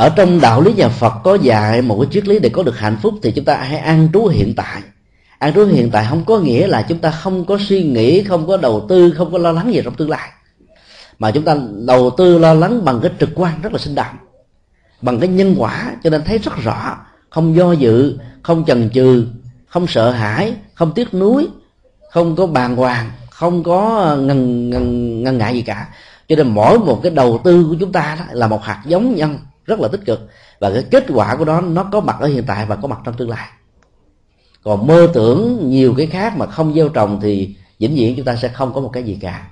ở trong đạo lý nhà Phật có dạy một cái triết lý để có được hạnh phúc thì chúng ta hãy an trú hiện tại. An trú hiện tại không có nghĩa là chúng ta không có suy nghĩ, không có đầu tư, không có lo lắng gì trong tương lai. Mà chúng ta đầu tư, lo lắng bằng cái trực quan rất là sinh động. Bằng cái nhân quả, cho nên thấy rất rõ. Không do dự, không chần chừ, không sợ hãi, không tiếc nuối không có bàng hoàng, không có ờ, ngần ngần ngần ngại gì cả. Cho nên mỗi một cái đầu tư của chúng ta đó là một hạt giống nhân rất là tích cực. Và cái kết quả của nó nó có mặt ở hiện tại và có mặt trong tương lai. Còn mơ tưởng nhiều cái khác mà không gieo trồng thì vĩnh viễn chúng ta sẽ không có một cái gì cả.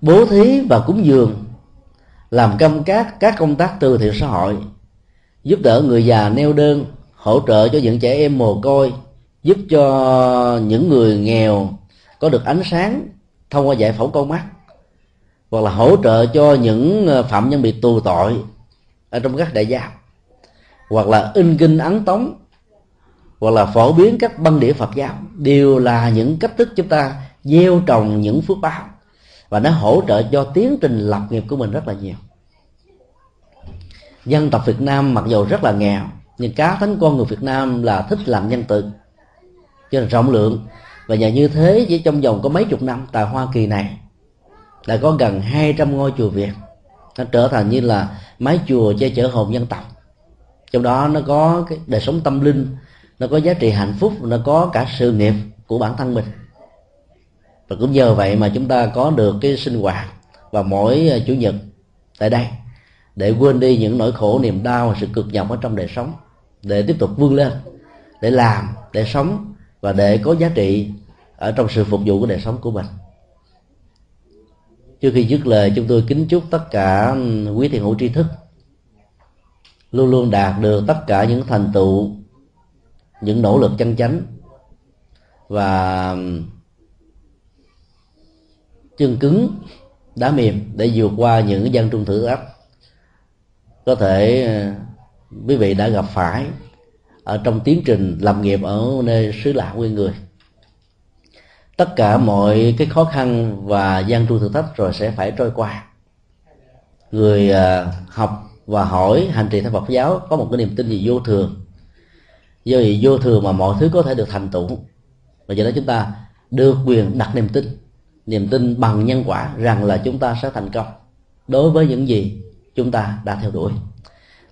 Bố thí và cúng dường làm công các các công tác từ thiện xã hội, giúp đỡ người già neo đơn, hỗ trợ cho những trẻ em mồ côi giúp cho những người nghèo có được ánh sáng thông qua giải phẫu con mắt, hoặc là hỗ trợ cho những ờ, phạm nhân bị tù tội ở trong các đại gia hoặc là in kinh ấn tống, hoặc là phổ biến các băng đĩa Phật giáo, đều là những cách thức chúng ta gieo trồng những phước báo và nó hỗ trợ cho tiến trình lập nghiệp của mình rất là nhiều. Dân tộc Việt Nam mặc dù rất là nghèo, nhưng cá tính con người Việt Nam là thích làm nhân từ cho nên rộng lượng. Và nhờ như thế, chỉ trong vòng có mấy chục năm, tại Hoa Kỳ này, đã có gần 200 ngôi chùa Việt. Nó trở thành như là mái chùa che chở hồn dân tộc. Trong đó, nó có cái đời sống tâm linh, nó có giá trị hạnh phúc nó có cả sự nghiệp của bản thân mình. Và cũng nhờ vậy mà chúng ta có được cái sinh hoạt vào mỗi ờ, chủ nhật tại đây, để quên đi những nỗi khổ, niềm đau và sự cực nhọc ở trong đời sống, để tiếp tục vươn lên, để làm, để sống và để có giá trị ở trong sự phục vụ của đời sống của mình. Trước khi dứt lời, chúng tôi kính chúc tất cả quý thiền hữu tri thức luôn luôn đạt được tất cả những thành tựu, những nỗ lực chân chánh và chân cứng, đá mềm để vượt qua những gian trung thử thách có thể ờ, quý vị đã gặp phải ở trong tiến trình làm nghiệp ở nơi xứ lạ quê người. Tất cả mọi cái khó khăn và gian truân thử thách rồi sẽ phải trôi qua. Người à, học và hỏi hành trì theo Phật giáo có một cái niềm tin gì vô thường. Do vì vô thường mà mọi thứ có thể được thành tựu. Và do đó chúng ta được quyền đặt niềm tin. Niềm tin bằng nhân quả rằng là chúng ta sẽ thành công. Đối với những gì chúng ta đã theo đuổi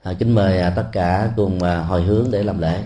à, kính mời à, tất cả cùng à, hồi hướng để làm lễ.